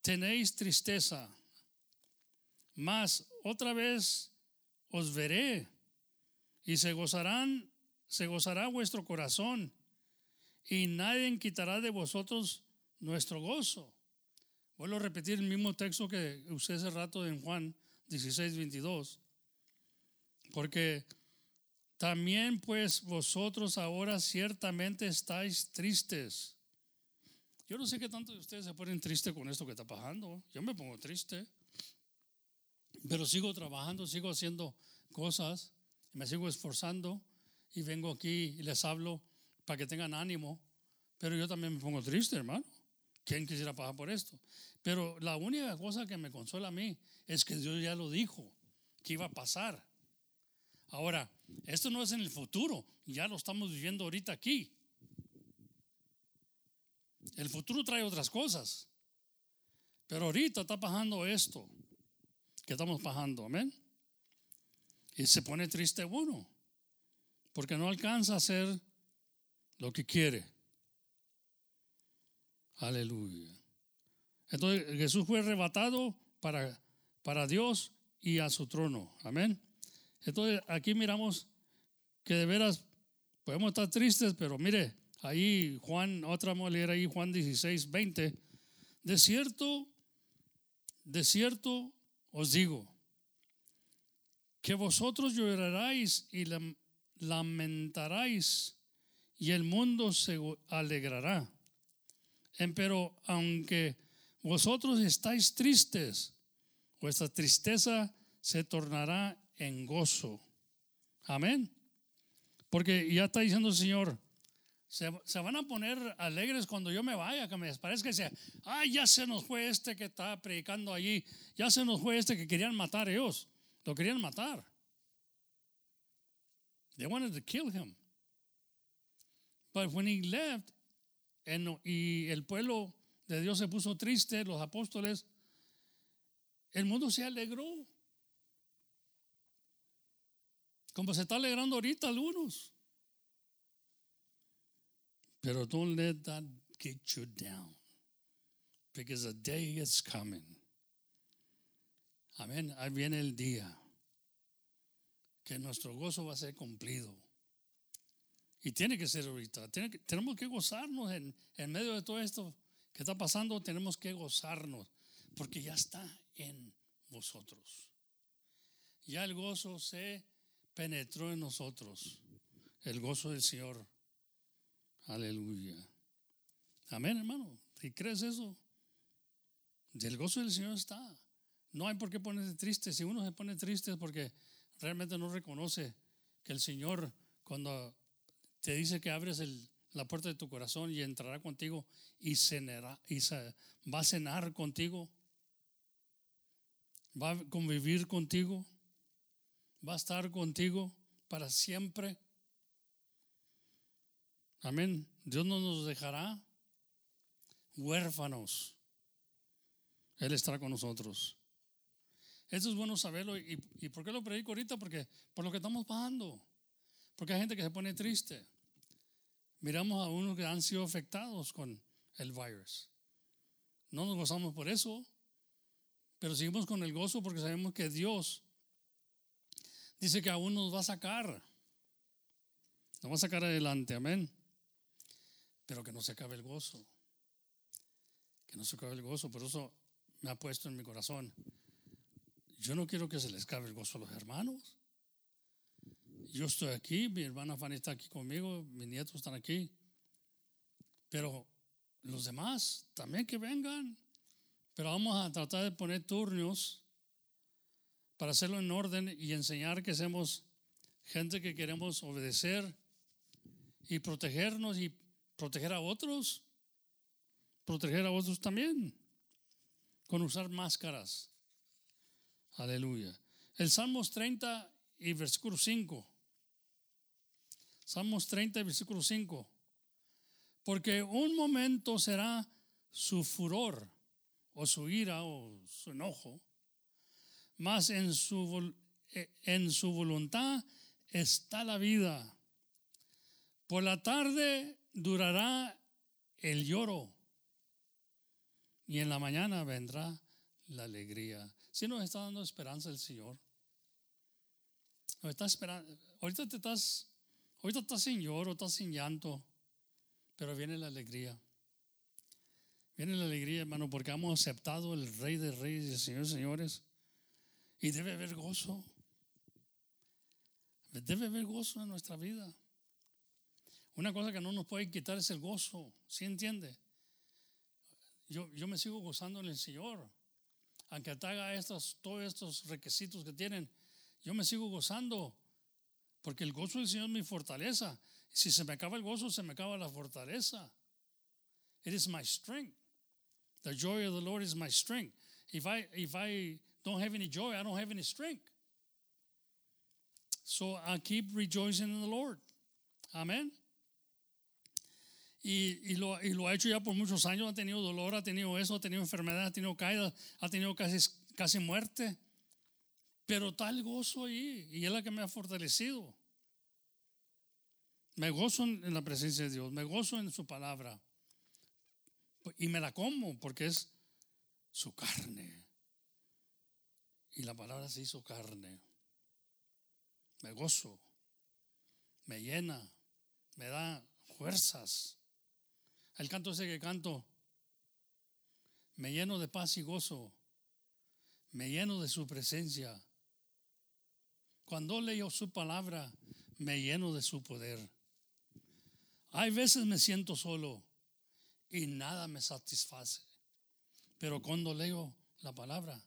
tenéis tristeza, mas otra vez os veré y se gozarán, se gozará vuestro corazón y nadie quitará de vosotros nuestro gozo. Vuelvo a repetir el mismo texto que usé hace rato en Juan 16, 22. Porque también pues vosotros ahora ciertamente estáis tristes. Yo no sé qué tanto de ustedes se ponen tristes con esto que está pasando. Yo me pongo triste. Pero sigo trabajando, sigo haciendo cosas, me sigo esforzando y vengo aquí y les hablo para que tengan ánimo, Pero yo también me pongo triste, hermano. ¿Quién quisiera pasar por esto? Pero la única cosa que me consuela a mí es que Dios ya lo dijo, que iba a pasar. Ahora, esto no es en el futuro, ya lo estamos viviendo ahorita aquí. El futuro trae otras cosas. Pero ahorita está pasando esto estamos pasando, amén. Y se pone triste uno, porque no alcanza a hacer lo que quiere. Aleluya. Entonces Jesús fue arrebatado para, para Dios y a su trono. Amén. Entonces aquí miramos que de veras podemos estar tristes, pero mire, ahí Juan, otra leer ahí Juan 16, 20. De cierto, de cierto os digo, que vosotros lloraréis y lamentaréis y el mundo se alegrará. Pero aunque vosotros estáis tristes, vuestra tristeza se tornará en gozo. Amén. Porque ya está diciendo el Señor, se, van a poner alegres cuando yo me vaya, que me parezca que sea, ay, ya se nos fue este que está predicando allí, ya se nos fue este que querían matar ellos, lo querían matar. They wanted to kill him. But when he left, y el pueblo de Dios se puso triste, los apóstoles, el mundo se alegró. Como se está alegrando ahorita algunos. Pero don't let that get you down. Because the day is coming. Amén. Ahí viene el día que nuestro gozo va a ser cumplido. Y tiene que ser ahorita. tenemos que gozarnos en, en medio de todo esto que está pasando. Tenemos que gozarnos porque ya está en vosotros. Ya el gozo se penetró en nosotros. El gozo del Señor Aleluya. Amén, hermano. Si crees eso, del gozo del Señor está. No hay por qué ponerse triste. Si uno se pone triste es porque realmente no reconoce que el Señor, cuando te dice que abres la puerta de tu corazón y entrará contigo y, cenará, y va a cenar contigo, va a convivir contigo, va a estar contigo para siempre. Amén. Dios no nos dejará huérfanos. Él estará con nosotros. Eso es bueno saberlo. ¿Y, por qué lo predico ahorita? Porque por lo que estamos pasando. Porque hay gente que se pone triste. Miramos a unos que han sido afectados con el virus. No nos gozamos por eso, pero seguimos con el gozo porque sabemos que Dios dice que aún nos va a sacar. Nos va a sacar adelante. Amén pero que no se acabe el gozo. Que no se acabe el gozo. Por eso me ha puesto en mi corazón. Yo no quiero que se les acabe el gozo a los hermanos. Yo estoy aquí, mi hermana Fanny está aquí conmigo, mis nietos están aquí. Pero los demás también que vengan. Pero vamos a tratar de poner turnos para hacerlo en orden y enseñar que somos gente que queremos obedecer y protegernos y proteger a otros, proteger a otros también, con usar máscaras. Aleluya. El Salmos 30 y versículo 5. Salmos 30 y versículo 5. Porque un momento será su furor o su ira o su enojo, mas en su, en su voluntad está la vida. Por la tarde durará el lloro y en la mañana vendrá la alegría. Si nos está dando esperanza el Señor. Nos está esperando. Ahorita te estás, ahorita estás sin lloro, estás sin llanto, pero viene la alegría. Viene la alegría, hermano, porque hemos aceptado el Rey de Reyes y el Señor Señores. Y debe haber gozo. Debe haber gozo en nuestra vida. Una cosa que no nos puede quitar es el gozo, ¿sí entiende? Yo, yo me sigo gozando en el Señor. Aunque te haga estos, todos estos requisitos que tienen, yo me sigo gozando. Porque el gozo del Señor es mi fortaleza. Si se me acaba el gozo, se me acaba la fortaleza. It is my strength. The joy of the Lord is my strength. If I if I don't have any joy, I don't have any strength. So I keep rejoicing in the Lord. Amén. Y, y, lo, y, lo, ha hecho ya por muchos años. Ha tenido dolor, ha tenido eso, ha tenido enfermedad, ha tenido caídas, ha tenido casi, casi muerte. Pero tal gozo ahí. Y es la que me ha fortalecido. Me gozo en la presencia de Dios. Me gozo en su palabra. Y me la como porque es su carne. Y la palabra se hizo carne. Me gozo. Me llena. Me da fuerzas. El canto ese que canto, me lleno de paz y gozo, me lleno de su presencia. Cuando leo su palabra, me lleno de su poder. Hay veces me siento solo y nada me satisface, pero cuando leo la palabra,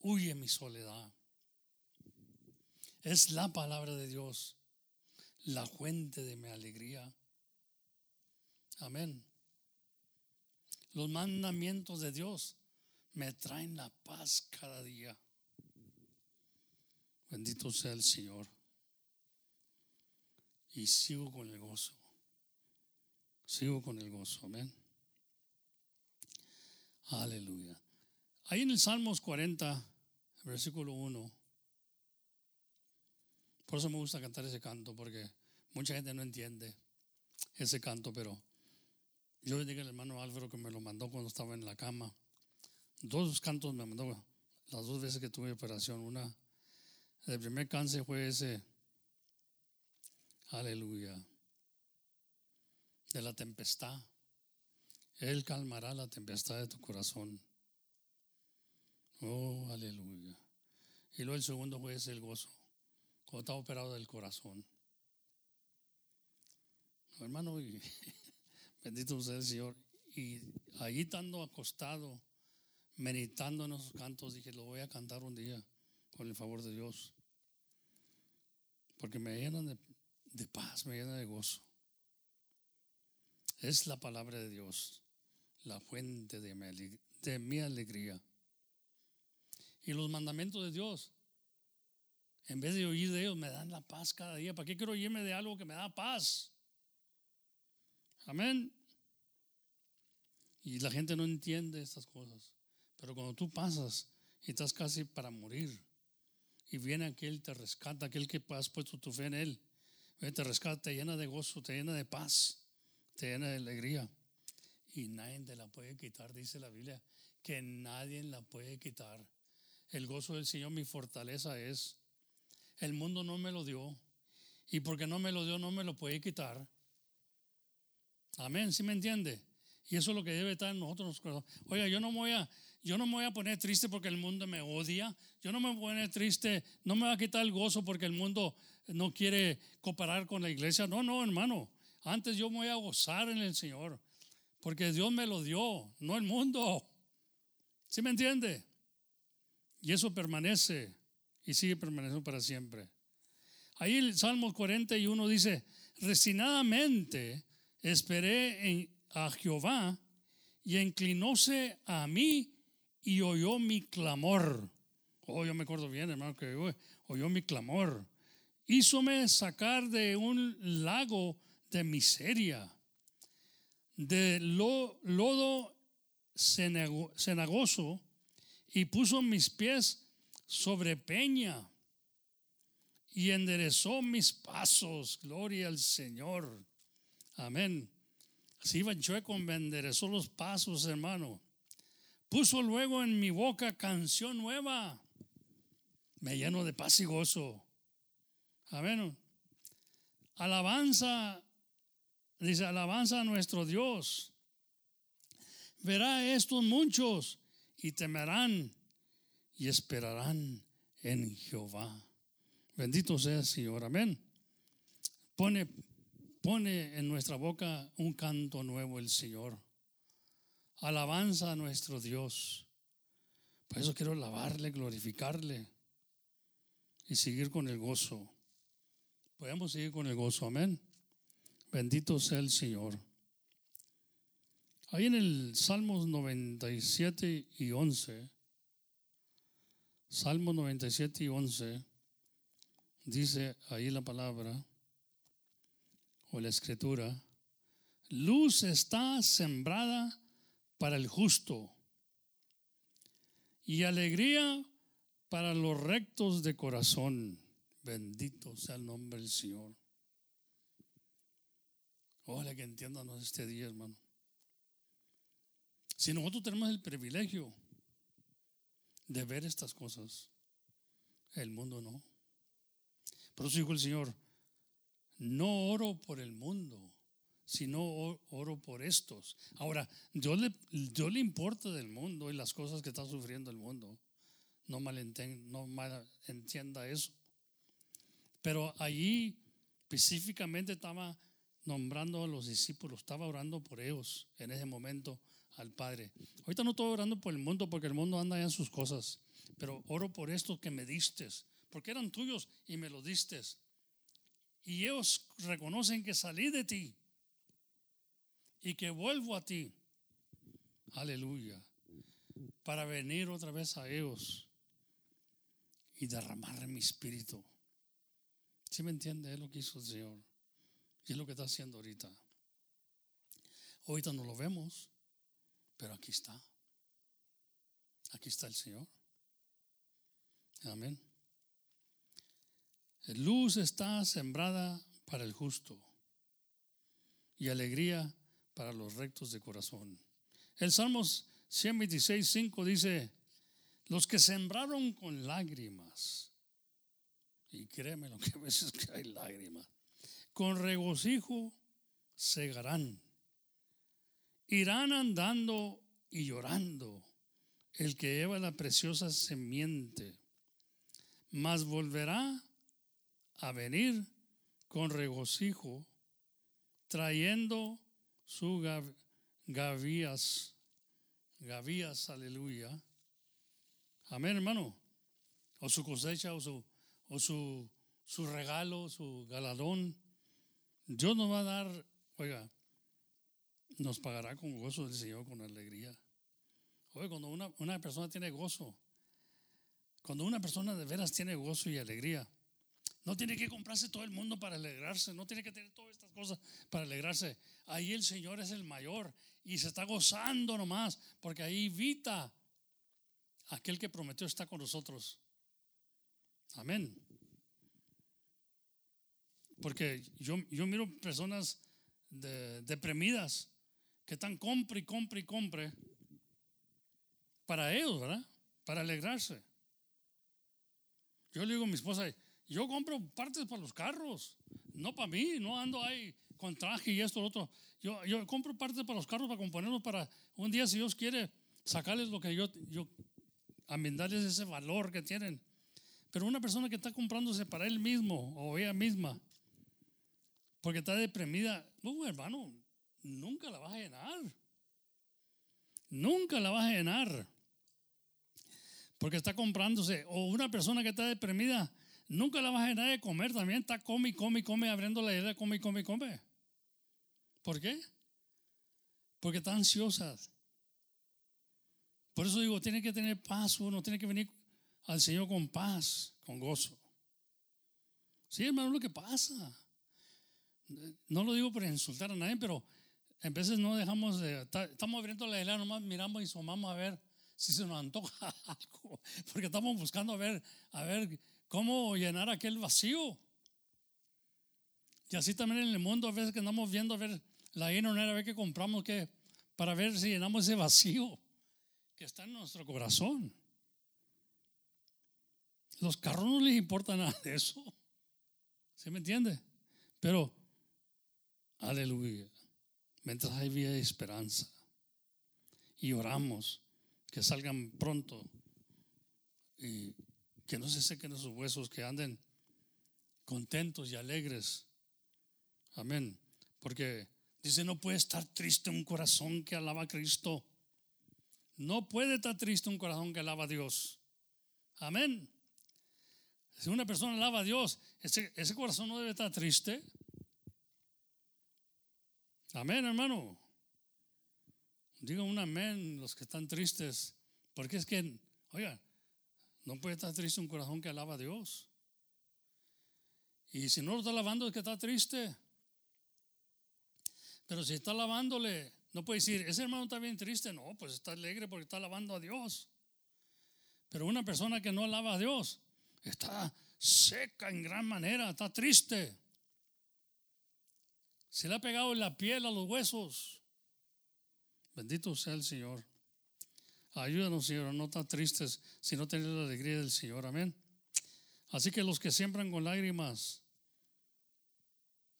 huye mi soledad. Es la palabra de Dios, la fuente de mi alegría. Amén. Los mandamientos de Dios me traen la paz cada día. Bendito sea el Señor. Y sigo con el gozo. Sigo con el gozo. Amén. Aleluya. Ahí en el Salmos 40, versículo 1. Por eso me gusta cantar ese canto, porque mucha gente no entiende ese canto, pero yo le dije al hermano Álvaro que me lo mandó cuando estaba en la cama. Dos cantos me mandó las dos veces que tuve operación. Una, el primer cáncer fue ese, aleluya, de la tempestad. Él calmará la tempestad de tu corazón. Oh, aleluya. Y luego el segundo fue ese, el gozo, cuando estaba operado del corazón. Hermano, y Bendito sea el Señor. Y allí estando acostado, meditando en esos cantos, dije, lo voy a cantar un día, con el favor de Dios. Porque me llenan de, paz, me llenan de gozo. Es la palabra de Dios, la fuente de mi, de mi alegría. Y los mandamientos de Dios, en vez de oír de ellos, me dan la paz cada día. ¿Para qué quiero oírme de algo que me da paz? Amén. Y la gente no entiende estas cosas. Pero cuando tú pasas y estás casi para morir, y viene aquel, te rescata, aquel que has puesto tu fe en él, te rescata, te llena de gozo, te llena de paz, te llena de alegría. Y nadie te la puede quitar, dice la Biblia, que nadie la puede quitar. El gozo del Señor, mi fortaleza es. El mundo no me lo dio. Y porque no me lo dio, no me lo puede quitar. Amén, ¿sí me entiende? Y eso es lo que debe estar en nosotros. Oiga, yo no me voy a, yo no voy a poner triste porque el mundo me odia. Yo no me voy a poner triste, no me va a quitar el gozo porque el mundo no quiere cooperar con la iglesia. No, no, hermano. Antes yo me voy a gozar en el Señor. Porque Dios me lo dio, no el mundo. ¿Sí me entiende? Y eso permanece y sigue permaneciendo para siempre. Ahí el Salmo 41 dice, resignadamente esperé a Jehová y inclinóse a mí y oyó mi clamor. Oh, yo me acuerdo bien, hermano, que oyó mi clamor. Hízome sacar de un lago de miseria, de lodo cenagoso, y puso mis pies sobre peña y enderezó mis pasos. Gloria al Señor. Amén. Si iba chueco, me enderezó los pasos, hermano. Puso luego en mi boca canción nueva. Me lleno de paz y gozo. Amén. Alabanza, dice, alabanza a nuestro Dios. Verá estos muchos y temerán y esperarán en Jehová. Bendito sea el Señor. Amén. Pone Pone en nuestra boca un canto nuevo el Señor. Alabanza a nuestro Dios. Por eso quiero alabarle, glorificarle y seguir con el gozo. Podemos seguir con el gozo, amén. Bendito sea el Señor. Ahí en el Salmos 97 y 11, Salmos 97 y 11, dice ahí la palabra o la escritura, luz está sembrada para el justo y alegría para los rectos de corazón. Bendito sea el nombre del Señor. Ojalá que entiendan este día, hermano. Si nosotros tenemos el privilegio de ver estas cosas, el mundo no. Por eso dijo el Señor, no oro por el mundo, sino oro por estos. Ahora, yo le, yo le importa del mundo y las cosas que está sufriendo el mundo. No no mal entienda eso. Pero allí específicamente estaba nombrando a los discípulos, estaba orando por ellos en ese momento al Padre. Ahorita no estoy orando por el mundo porque el mundo anda ya en sus cosas, pero oro por esto que me diste, porque eran tuyos y me lo diste. Y ellos reconocen que salí de ti y que vuelvo a ti. Aleluya. Para venir otra vez a ellos y derramar mi espíritu. ¿Sí me entiende? Es lo que hizo el Señor. Y es lo que está haciendo ahorita. Ahorita no lo vemos, pero aquí está. Aquí está el Señor. Amén. Luz está sembrada para el justo y alegría para los rectos de corazón. El Salmos 126, 5 dice, los que sembraron con lágrimas, y créeme lo que a veces que hay lágrimas, con regocijo segarán. Irán andando y llorando el que lleva la preciosa semiente, mas volverá a venir con regocijo, trayendo su gavías, gavías, aleluya. Amén, hermano. O su cosecha, o su, o su, su regalo, su galadón Dios nos va a dar, oiga, nos pagará con gozo del Señor, con alegría. Oiga, cuando una, una persona tiene gozo, cuando una persona de veras tiene gozo y alegría, no tiene que comprarse todo el mundo para alegrarse, no tiene que tener todas estas cosas para alegrarse. Ahí el Señor es el mayor y se está gozando nomás, porque ahí evita aquel que prometió estar con nosotros. Amén. Porque yo, yo miro personas deprimidas que están compre y compre y compre para ellos, ¿verdad? Para alegrarse. Yo le digo a mi esposa, yo compro partes para los carros, no para mí, no ando ahí con traje y esto, lo otro. Yo, yo compro partes para los carros para componerlos para un día, si Dios quiere, sacarles lo que yo, yo, darles ese valor que tienen. Pero una persona que está comprándose para él mismo o ella misma, porque está deprimida. No, hermano, nunca la vas a llenar. Nunca la vas a llenar. Porque está comprándose. O una persona que está deprimida, nunca la vas a llenar de comer. También está come come come, abriendo la idea, come come come. ¿Por qué? Porque está ansiosa. Por eso digo, tiene que tener paz uno, tiene que venir al Señor con paz, con gozo. Sí, hermano, lo que pasa no lo digo por insultar a nadie, pero en veces no dejamos de, estamos abriendo la isla, nomás miramos y sumamos a ver si se nos antoja algo, porque estamos buscando a ver, a ver cómo llenar aquel vacío. Y así también en el mundo, a veces que andamos viendo a ver la INONER, a ver qué compramos, que, para ver si llenamos ese vacío que está en nuestro corazón. Los carros no les importa nada de eso. ¿Se me entiende? Pero Aleluya. Mientras hay vida y esperanza. Y oramos que salgan pronto y que no se sequen esos huesos, que anden contentos y alegres. Amén. Porque dice, no puede estar triste un corazón que alaba a Cristo. No puede estar triste un corazón que alaba a Dios. Amén. Si una persona alaba a Dios, ese, ese corazón no debe estar triste. Amén, hermano. Diga un amén los que están tristes. Porque es que, oiga, no puede estar triste un corazón que alaba a Dios. Y si no lo está alabando es que está triste. Pero si está alabándole, no puede decir, ese hermano está bien triste. No, pues está alegre porque está alabando a Dios. Pero una persona que no alaba a Dios está seca en gran manera, está triste. Se le ha pegado la piel a los huesos. Bendito sea el Señor. Ayúdanos, Señor, no estar tristes, sino tener la alegría del Señor. Amén. Así que los que siembran con lágrimas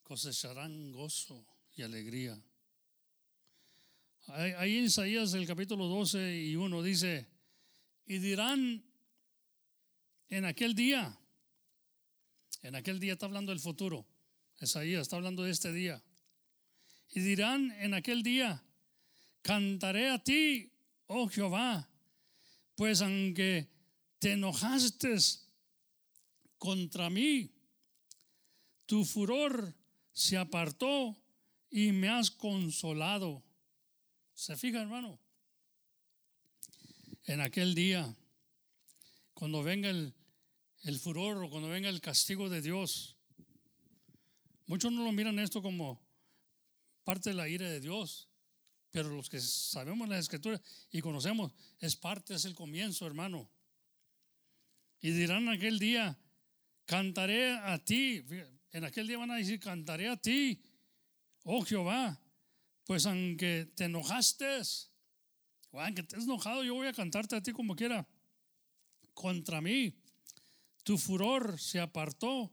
cosecharán gozo y alegría. Ahí en Isaías el capítulo 12 y 1 dice, y dirán en aquel día, en aquel día está hablando del futuro, Isaías está hablando de este día, y dirán en aquel día, cantaré a ti, oh Jehová, pues aunque te enojaste contra mí, tu furor se apartó y me has consolado. ¿Se fija, hermano? En aquel día, cuando venga el, el furor o cuando venga el castigo de Dios, muchos no lo miran esto como parte de la ira de Dios, pero los que sabemos la escritura y conocemos, es parte, es el comienzo, hermano. Y dirán aquel día, cantaré a ti. En aquel día van a decir, cantaré a ti, oh Jehová, pues aunque te enojaste, o aunque estés enojado, yo voy a cantarte a ti como quiera. Contra mí, tu furor se apartó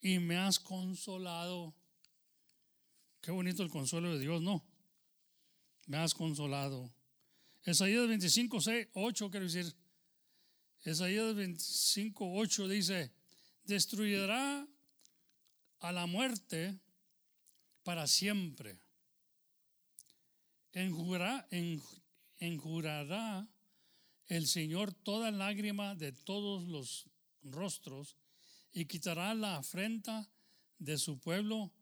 y me has consolado. Qué bonito el consuelo de Dios, ¿no? Me has consolado. Esaías 25, 6, 8, quiero decir. Esaías 25, 8 dice, destruyerá a la muerte para siempre. Enjurará, enjurará el Señor toda lágrima de todos los rostros y quitará la afrenta de su pueblo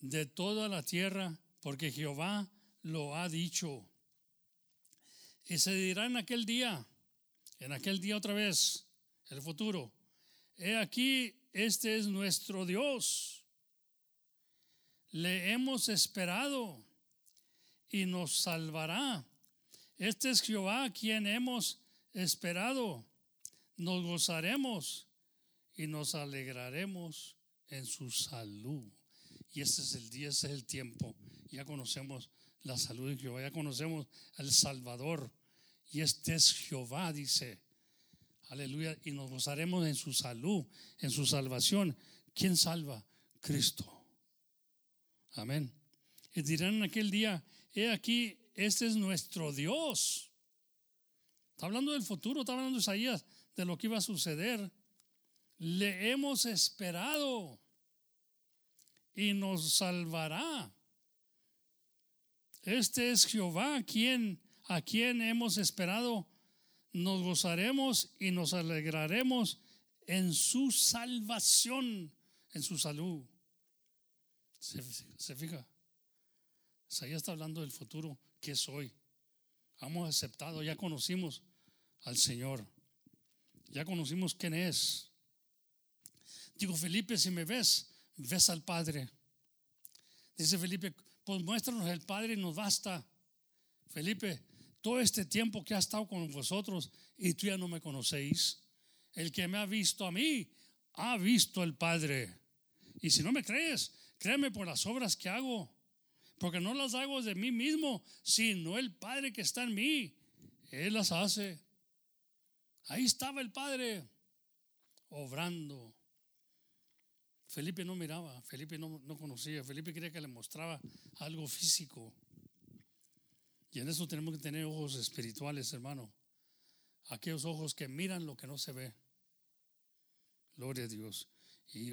de toda la tierra, porque Jehová lo ha dicho. Y se dirá en aquel día, en aquel día otra vez, el futuro, he aquí, este es nuestro Dios. Le hemos esperado y nos salvará. Este es Jehová quien hemos esperado. Nos gozaremos y nos alegraremos en su salud. Y este es el día, este es el tiempo. Ya conocemos la salud de Jehová, ya conocemos al Salvador. Y este es Jehová, dice. Aleluya. Y nos gozaremos en su salud, en su salvación. ¿Quién salva? Cristo. Amén. Y dirán en aquel día, he aquí, este es nuestro Dios. Está hablando del futuro, está hablando de Isaías, de lo que iba a suceder. Le hemos esperado y nos salvará. Este es Jehová quien, a quien hemos esperado. Nos gozaremos y nos alegraremos en su salvación, en su salud. ¿Se, se fija? Isaías está hablando del futuro, que soy. Hemos aceptado, ya conocimos al Señor. Ya conocimos quién es. Digo, Felipe, si me ves, ves al Padre. Dice Felipe, pues muéstranos el Padre y nos basta. Felipe, todo este tiempo que ha estado con vosotros y tú ya no me conocéis, el que me ha visto a mí, ha visto al Padre. Y si no me crees, créeme por las obras que hago, porque no las hago de mí mismo, sino el Padre que está en mí. Él las hace. Ahí estaba el Padre obrando. Felipe no miraba, Felipe no, conocía, Felipe quería que le mostraba algo físico. Y en eso tenemos que tener ojos espirituales, hermano. Aquellos ojos que miran lo que no se ve. Gloria a Dios. Y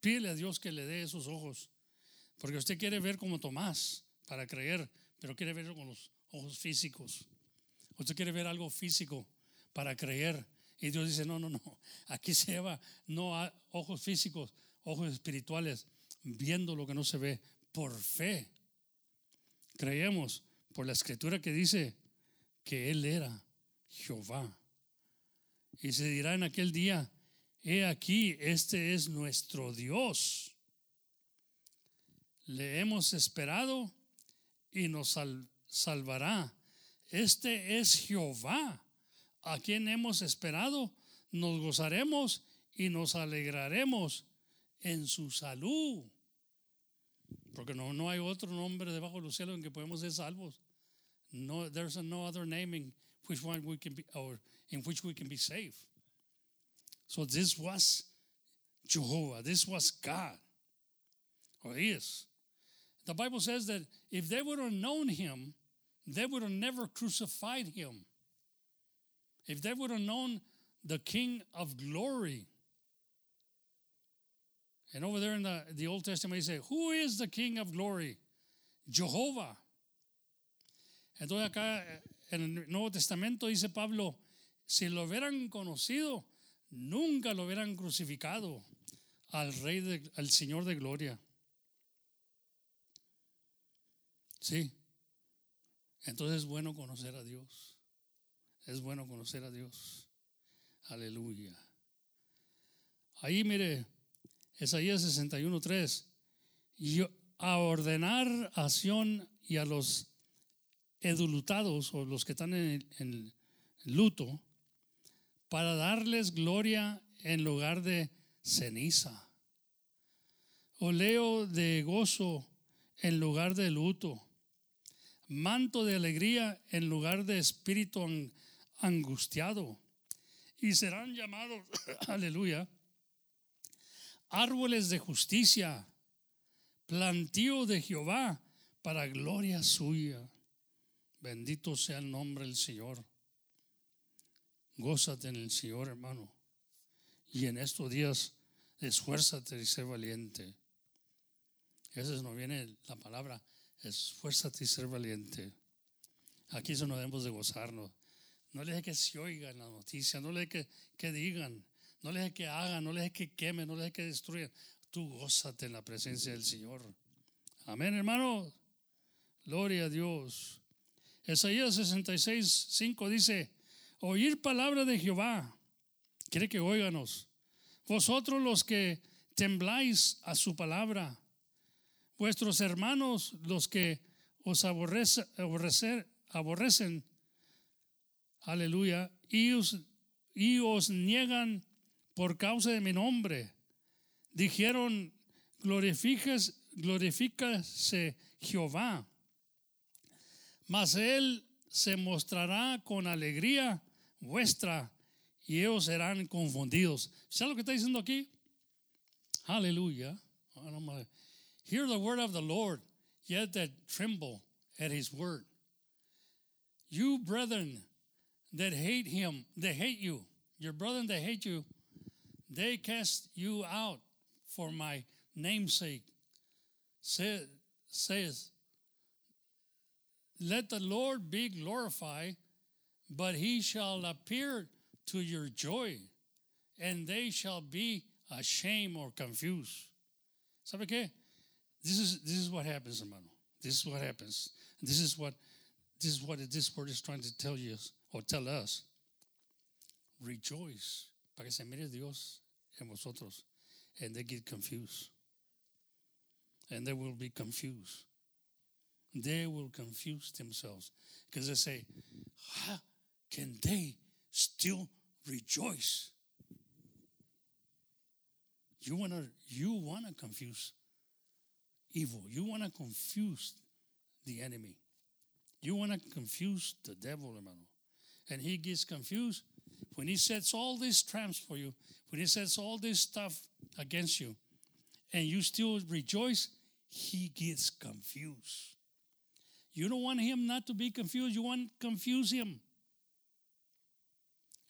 pídele a Dios que le dé esos ojos. Porque usted quiere ver como Tomás para creer, pero quiere verlo con los ojos físicos. Usted quiere ver algo físico para creer. Y Dios dice, no, no, no. Aquí se lleva no a ojos físicos, ojos espirituales, viendo lo que no se ve por fe. Creemos por la escritura que dice que Él era Jehová. Y se dirá en aquel día, he aquí, este es nuestro Dios. Le hemos esperado y nos salvará. Este es Jehová, a quien hemos esperado. Nos gozaremos y nos alegraremos en su salud. Porque no, no hay otro nombre debajo de los cielos en que podemos ser salvos. No, there's no other name in which one we can be, or in which we can be saved. So this was Jehovah. This was God, oh, or is. The Bible says that if they would have known him, they would have never crucified him. If they would have known the King of glory. And over there in the, Old Testament, he Who is the King of glory? Jehovah. Entonces acá en el Nuevo Testamento dice Pablo, si lo hubieran conocido, nunca lo hubieran crucificado al Rey, de, al Señor de Gloria. Sí. Entonces es bueno conocer a Dios. Es bueno conocer a Dios. Aleluya. Ahí mire, Isaías 61.3. Y a ordenar a Sion y a los edulutados o los que están en, en luto para darles gloria en lugar de ceniza. Oleo de gozo en lugar de luto manto de alegría en lugar de espíritu angustiado. Y serán llamados, aleluya, árboles de justicia, plantío de Jehová para gloria suya. Bendito sea el nombre del Señor. Gózate en el Señor, hermano. Y en estos días, esfuérzate y sé valiente. Esa no viene la palabra esfuérzate y ser valiente. Aquí eso no debemos de gozarnos. No le deje que se oigan las noticias, no le deje que, que digan, no le deje que hagan, no le deje que quemen, no le deje que destruyan. Tú gózate en la presencia del Señor. Amén, hermano. Gloria a Dios. Isaías 66, 5 dice, oír palabra de Jehová. Quiere que oiganos. Vosotros los que tembláis a su palabra vuestros hermanos, los que os aborrecen, aborrecen aleluya, y os, y os niegan por causa de mi nombre, dijeron, glorifícase Jehová, mas él se mostrará con alegría vuestra y ellos serán confundidos. ¿Sabes lo que está diciendo aquí? Aleluya. Hear the word of the Lord, yet that tremble at his word. You brethren that hate him, they hate you. Your brethren that hate you, they cast you out for my namesake. Say, says, let the Lord be glorified, but he shall appear to your joy, and they shall be ashamed or confused. ¿Sabe qué? This is this is what happens, hermano. This is what happens. This is what this is what this word is trying to tell you or tell us. Rejoice, para que se mire Dios en vosotros, and they get confused, and they will be confused. They will confuse themselves because they say, "How can they still rejoice?" You wanna you wanna confuse evil. You want to confuse the enemy. You want to confuse the devil, hermano. And he gets confused when he sets all these traps for you, when he sets all this stuff against you, and you still rejoice, he gets confused. You don't want him not to be confused, you want to confuse him.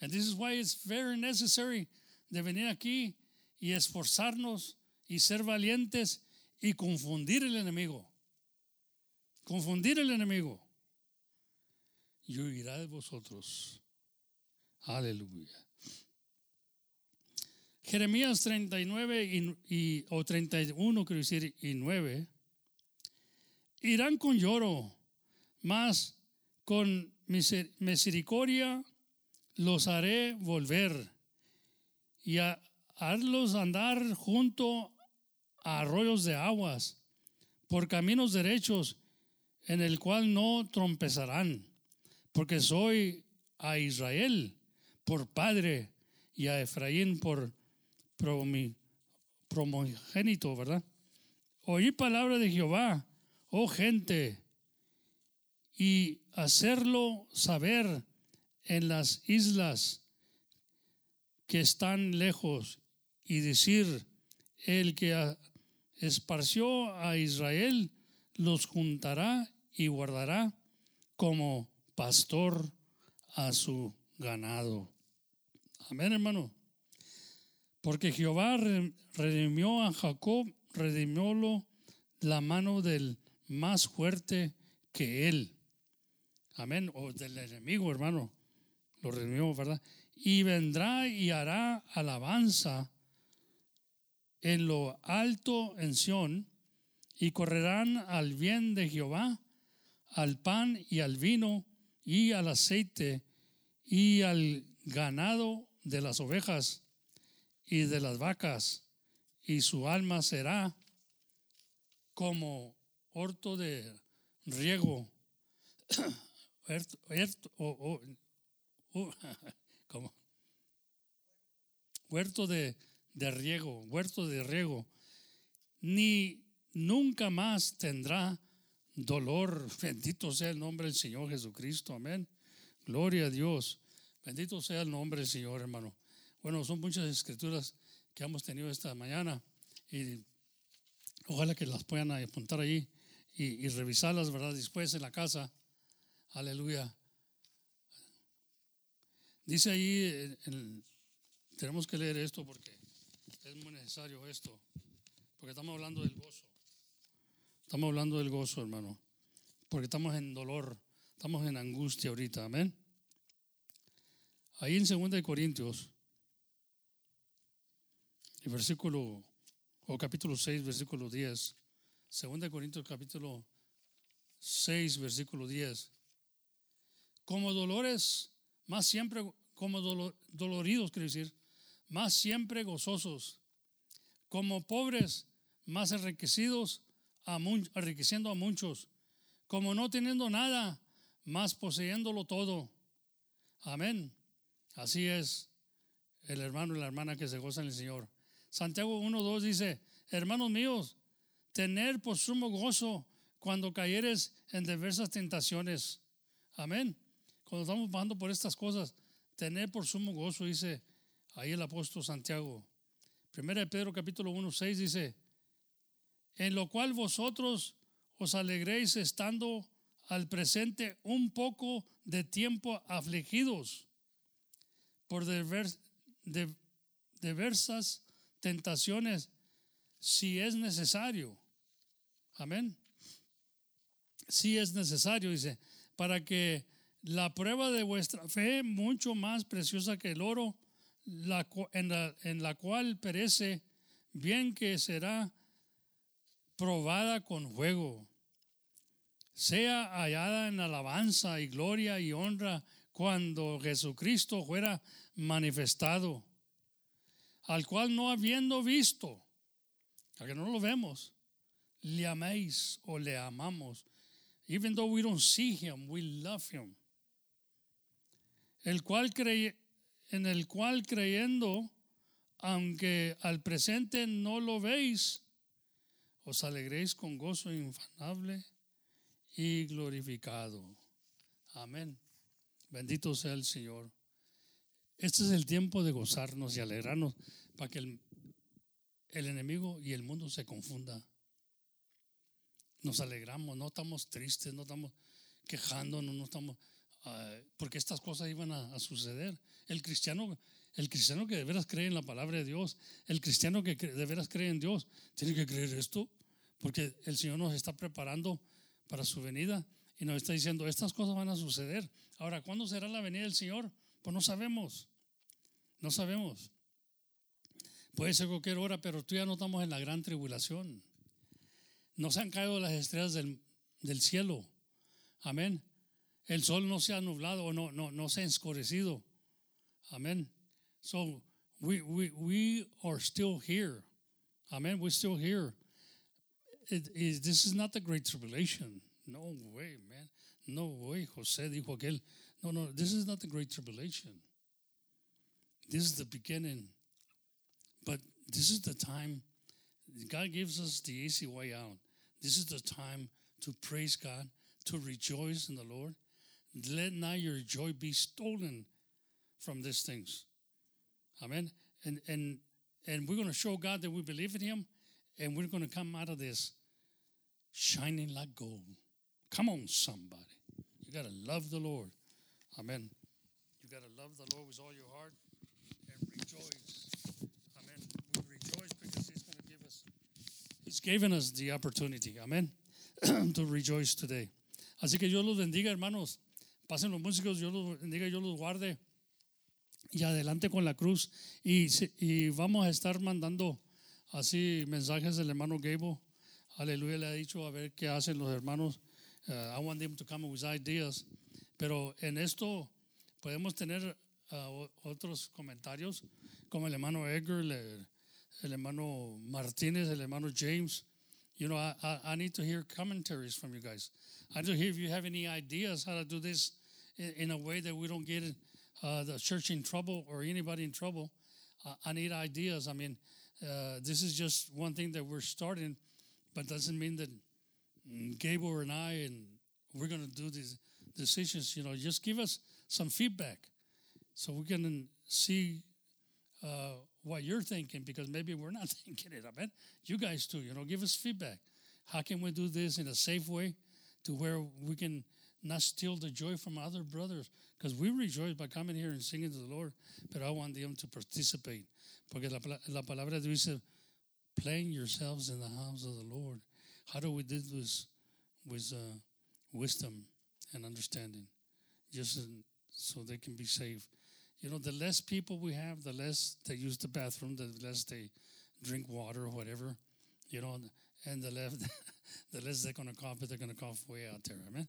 And this is why it's very necessary de venir aquí y esforzarnos y ser valientes y confundir el enemigo. Confundir el enemigo. Y huirá de vosotros. Aleluya. Jeremías 39 y, y, o 31, quiero decir, y 9. Irán con lloro, mas con miser- misericordia los haré volver y a harlos andar junto a arroyos de aguas, por caminos derechos, en el cual no trompezarán, porque soy a Israel por padre y a Efraín por primogénito, ¿verdad? Oí palabra de Jehová, oh gente, y hacerlo saber en las islas que están lejos y decir, el que esparció a Israel los juntará y guardará como pastor a su ganado. Amén, hermano. Porque Jehová re- redimió a Jacob, redimiólo la mano del más fuerte que él. Amén. O del enemigo, hermano. Lo redimió, ¿verdad? Y vendrá y hará alabanza en lo alto en Sión, y correrán al bien de Jehová, al pan y al vino, y al aceite, y al ganado de las ovejas y de las vacas, y su alma será como horto de riego, Huerto- de, de riego, huerto de riego, ni nunca más tendrá dolor. Bendito sea el nombre del Señor Jesucristo, amén. Gloria a Dios. Bendito sea el nombre del Señor, hermano. Bueno, son muchas escrituras que hemos tenido esta mañana y ojalá que las puedan apuntar ahí y, revisarlas, ¿verdad? Después en la casa. Aleluya. Dice ahí, en- tenemos que leer esto porque es muy necesario esto, porque estamos hablando del gozo. Estamos hablando del gozo, hermano, porque estamos en dolor, estamos en angustia ahorita, amén. Ahí en 2 de Corintios, el versículo, o capítulo 6, versículo 10, 2 de Corintios capítulo 6, versículo 10. Como dolores, más siempre, como dolo- doloridos, quiero decir, más siempre gozosos. Como pobres, más enriquecidos, a mun- enriqueciendo a muchos. Como no teniendo nada, más poseyéndolo todo. Amén. Así es el hermano y la hermana que se goza en el Señor. Santiago 1.2 dice, hermanos míos, tener por sumo gozo cuando cayeres en diversas tentaciones. Amén. Cuando estamos pasando por estas cosas, tener por sumo gozo, dice ahí el apóstol Santiago. Primera Pedro capítulo 1, 6 dice, en lo cual vosotros os alegréis estando al presente un poco de tiempo afligidos por diversas tentaciones, si es necesario. Amén. Si es necesario, dice, para que la prueba de vuestra fe, mucho más preciosa que el oro, la en, la, en la cual perece, bien que será probada con fuego, sea hallada en alabanza y gloria y honra cuando Jesucristo fuera manifestado, al cual no habiendo visto, a que no lo vemos, le améis o le amamos. Even though we don't see him, we love him. El cual crey- en el cual creyendo, aunque al presente no lo veis, os alegréis con gozo infanable y glorificado. Amén. Bendito sea el Señor. Este es el tiempo de gozarnos y alegrarnos para que el, el enemigo y el mundo se confundan. Nos alegramos, no estamos tristes, no estamos quejándonos, no estamos ah, porque estas cosas iban a, a suceder. El cristiano, el cristiano que de veras cree en la palabra de Dios, el cristiano que de veras cree en Dios, tiene que creer esto, porque el Señor nos está preparando para su venida y nos está diciendo, estas cosas van a suceder. Ahora, ¿cuándo será la venida del Señor? Pues no sabemos, no sabemos. Puede ser cualquier hora, pero tú ya no estamos en la gran tribulación. No se han caído las estrellas del, del cielo. Amén. El sol no se ha nublado o no, no, se ha escurecido. Amen. So we, we, we are still here. Amen. We're still here. It is, this is not the great tribulation. No way, man. No way. José dijo aquel. No, no, this is not the great tribulation. This is the beginning. But this is the time God gives us the easy way out. This is the time to praise God, to rejoice in the Lord. Let not your joy be stolen from these things. Amen. And and and we're going to show God that we believe in Him, and we're going to come out of this shining like gold. Come on, somebody. You got to love the Lord. Amen. You got to love the Lord with all your heart and rejoice. Amen. We rejoice because He's going to give us, He's given us the opportunity. Amen. to rejoice today. Así que Dios los bendiga, hermanos. Pasen los músicos, Dios los bendiga, Dios los guarde. Y adelante con la cruz. Y, y vamos a estar mandando así mensajes del hermano Gable. Aleluya, le ha dicho a ver qué hacen los hermanos. Uh, I want them to come with ideas. Pero en esto podemos tener uh, otros comentarios, como el hermano Edgar, el, el hermano Martínez, el hermano James. You know, I, I, I, need to hear commentaries from you guys. I need to hear if you have any ideas how to do this in, in a way that we don't get uh, the church in trouble or anybody in trouble. I need ideas. I mean, uh, this is just one thing that we're starting, but doesn't mean that Gable and I and we're going to do these decisions. You know, just give us some feedback so we can see uh, what you're thinking because maybe we're not thinking it. I bet you guys too. You know, give us feedback. How can we do this in a safe way to where we can not steal the joy from other brothers? Because we rejoice by coming here and singing to the Lord, but I want them to participate. Porque la, la palabra dice, playing yourselves in the house of the Lord. How do we do this with uh, wisdom and understanding? Just so they can be safe. You know, the less people we have, the less they use the bathroom, the less they drink water or whatever. You know, and the less the less they're gonna cough, but they're gonna cough way out there. I mean,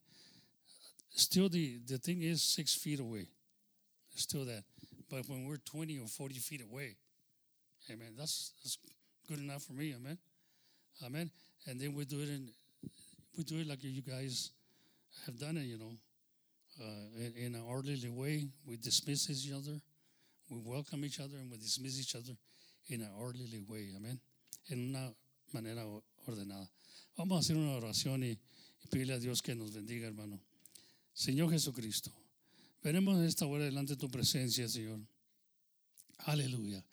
still the the thing is six feet away. Still that, but when we're twenty or forty feet away, amen. That's that's good enough for me. Amen, amen. And then we do it in we do it like you guys have done it. You know, uh, in, an orderly way. We dismiss each other. We welcome each other and we dismiss each other in an orderly way. Amén. En una manera ordenada. Vamos a hacer una oración y, y pedirle a Dios que nos bendiga, hermano. Señor Jesucristo, veremos esta hora delante de tu presencia, Señor. Aleluya.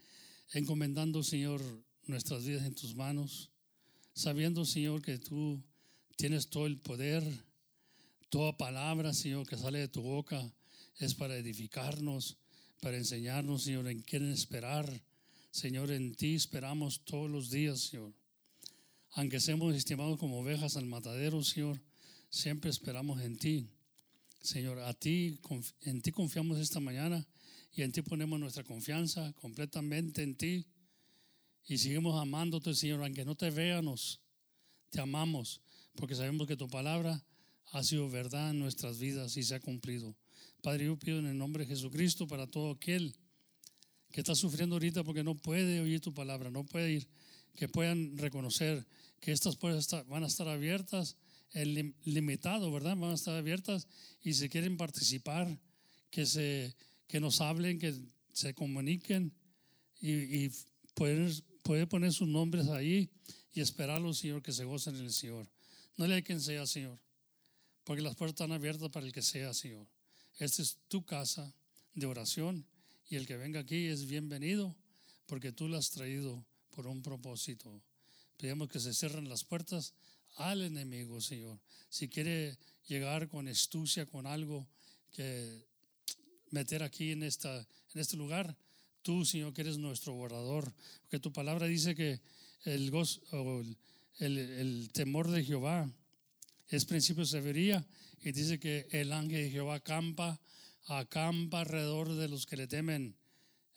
Encomendando, Señor, nuestras vidas en tus manos, sabiendo, Señor, que tú tienes todo el poder Toda palabra, Señor, que sale de tu boca es para edificarnos, para enseñarnos, Señor, en quién esperar. Señor, en ti esperamos todos los días, Señor. Aunque seamos estimados como ovejas al matadero, Señor, siempre esperamos en ti. Señor, a ti, en ti confiamos esta mañana y en ti ponemos nuestra confianza completamente en ti. Y seguimos amándote, Señor, aunque no te veamos, te amamos, porque sabemos que tu palabra ha sido verdad en nuestras vidas y se ha cumplido. Padre, yo pido en el nombre de Jesucristo para todo aquel que está sufriendo ahorita porque no puede oír tu palabra, no puede ir, que puedan reconocer que estas puertas van a estar abiertas, el limitado, ¿verdad? Van a estar abiertas y si quieren participar, que, se, que nos hablen, que se comuniquen y, y puede poner sus nombres ahí y esperarlos, Señor, que se gocen en el Señor. No le hay quien sea, Señor porque las puertas están abiertas para el que sea, Señor. Esta es tu casa de oración y el que venga aquí es bienvenido porque tú la has traído por un propósito. Pedimos que se cierren las puertas al enemigo, Señor. Si quiere llegar con astucia, con algo que meter aquí en, esta, en este lugar, tú, Señor, que eres nuestro guardador. Porque tu palabra dice que el, el, el temor de Jehová es principio de y dice que el ángel de Jehová acampa, acampa alrededor de los que le temen.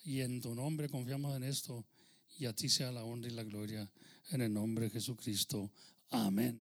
Y en tu nombre confiamos en esto. Y a ti sea la honra y la gloria en el nombre de Jesucristo. Amén.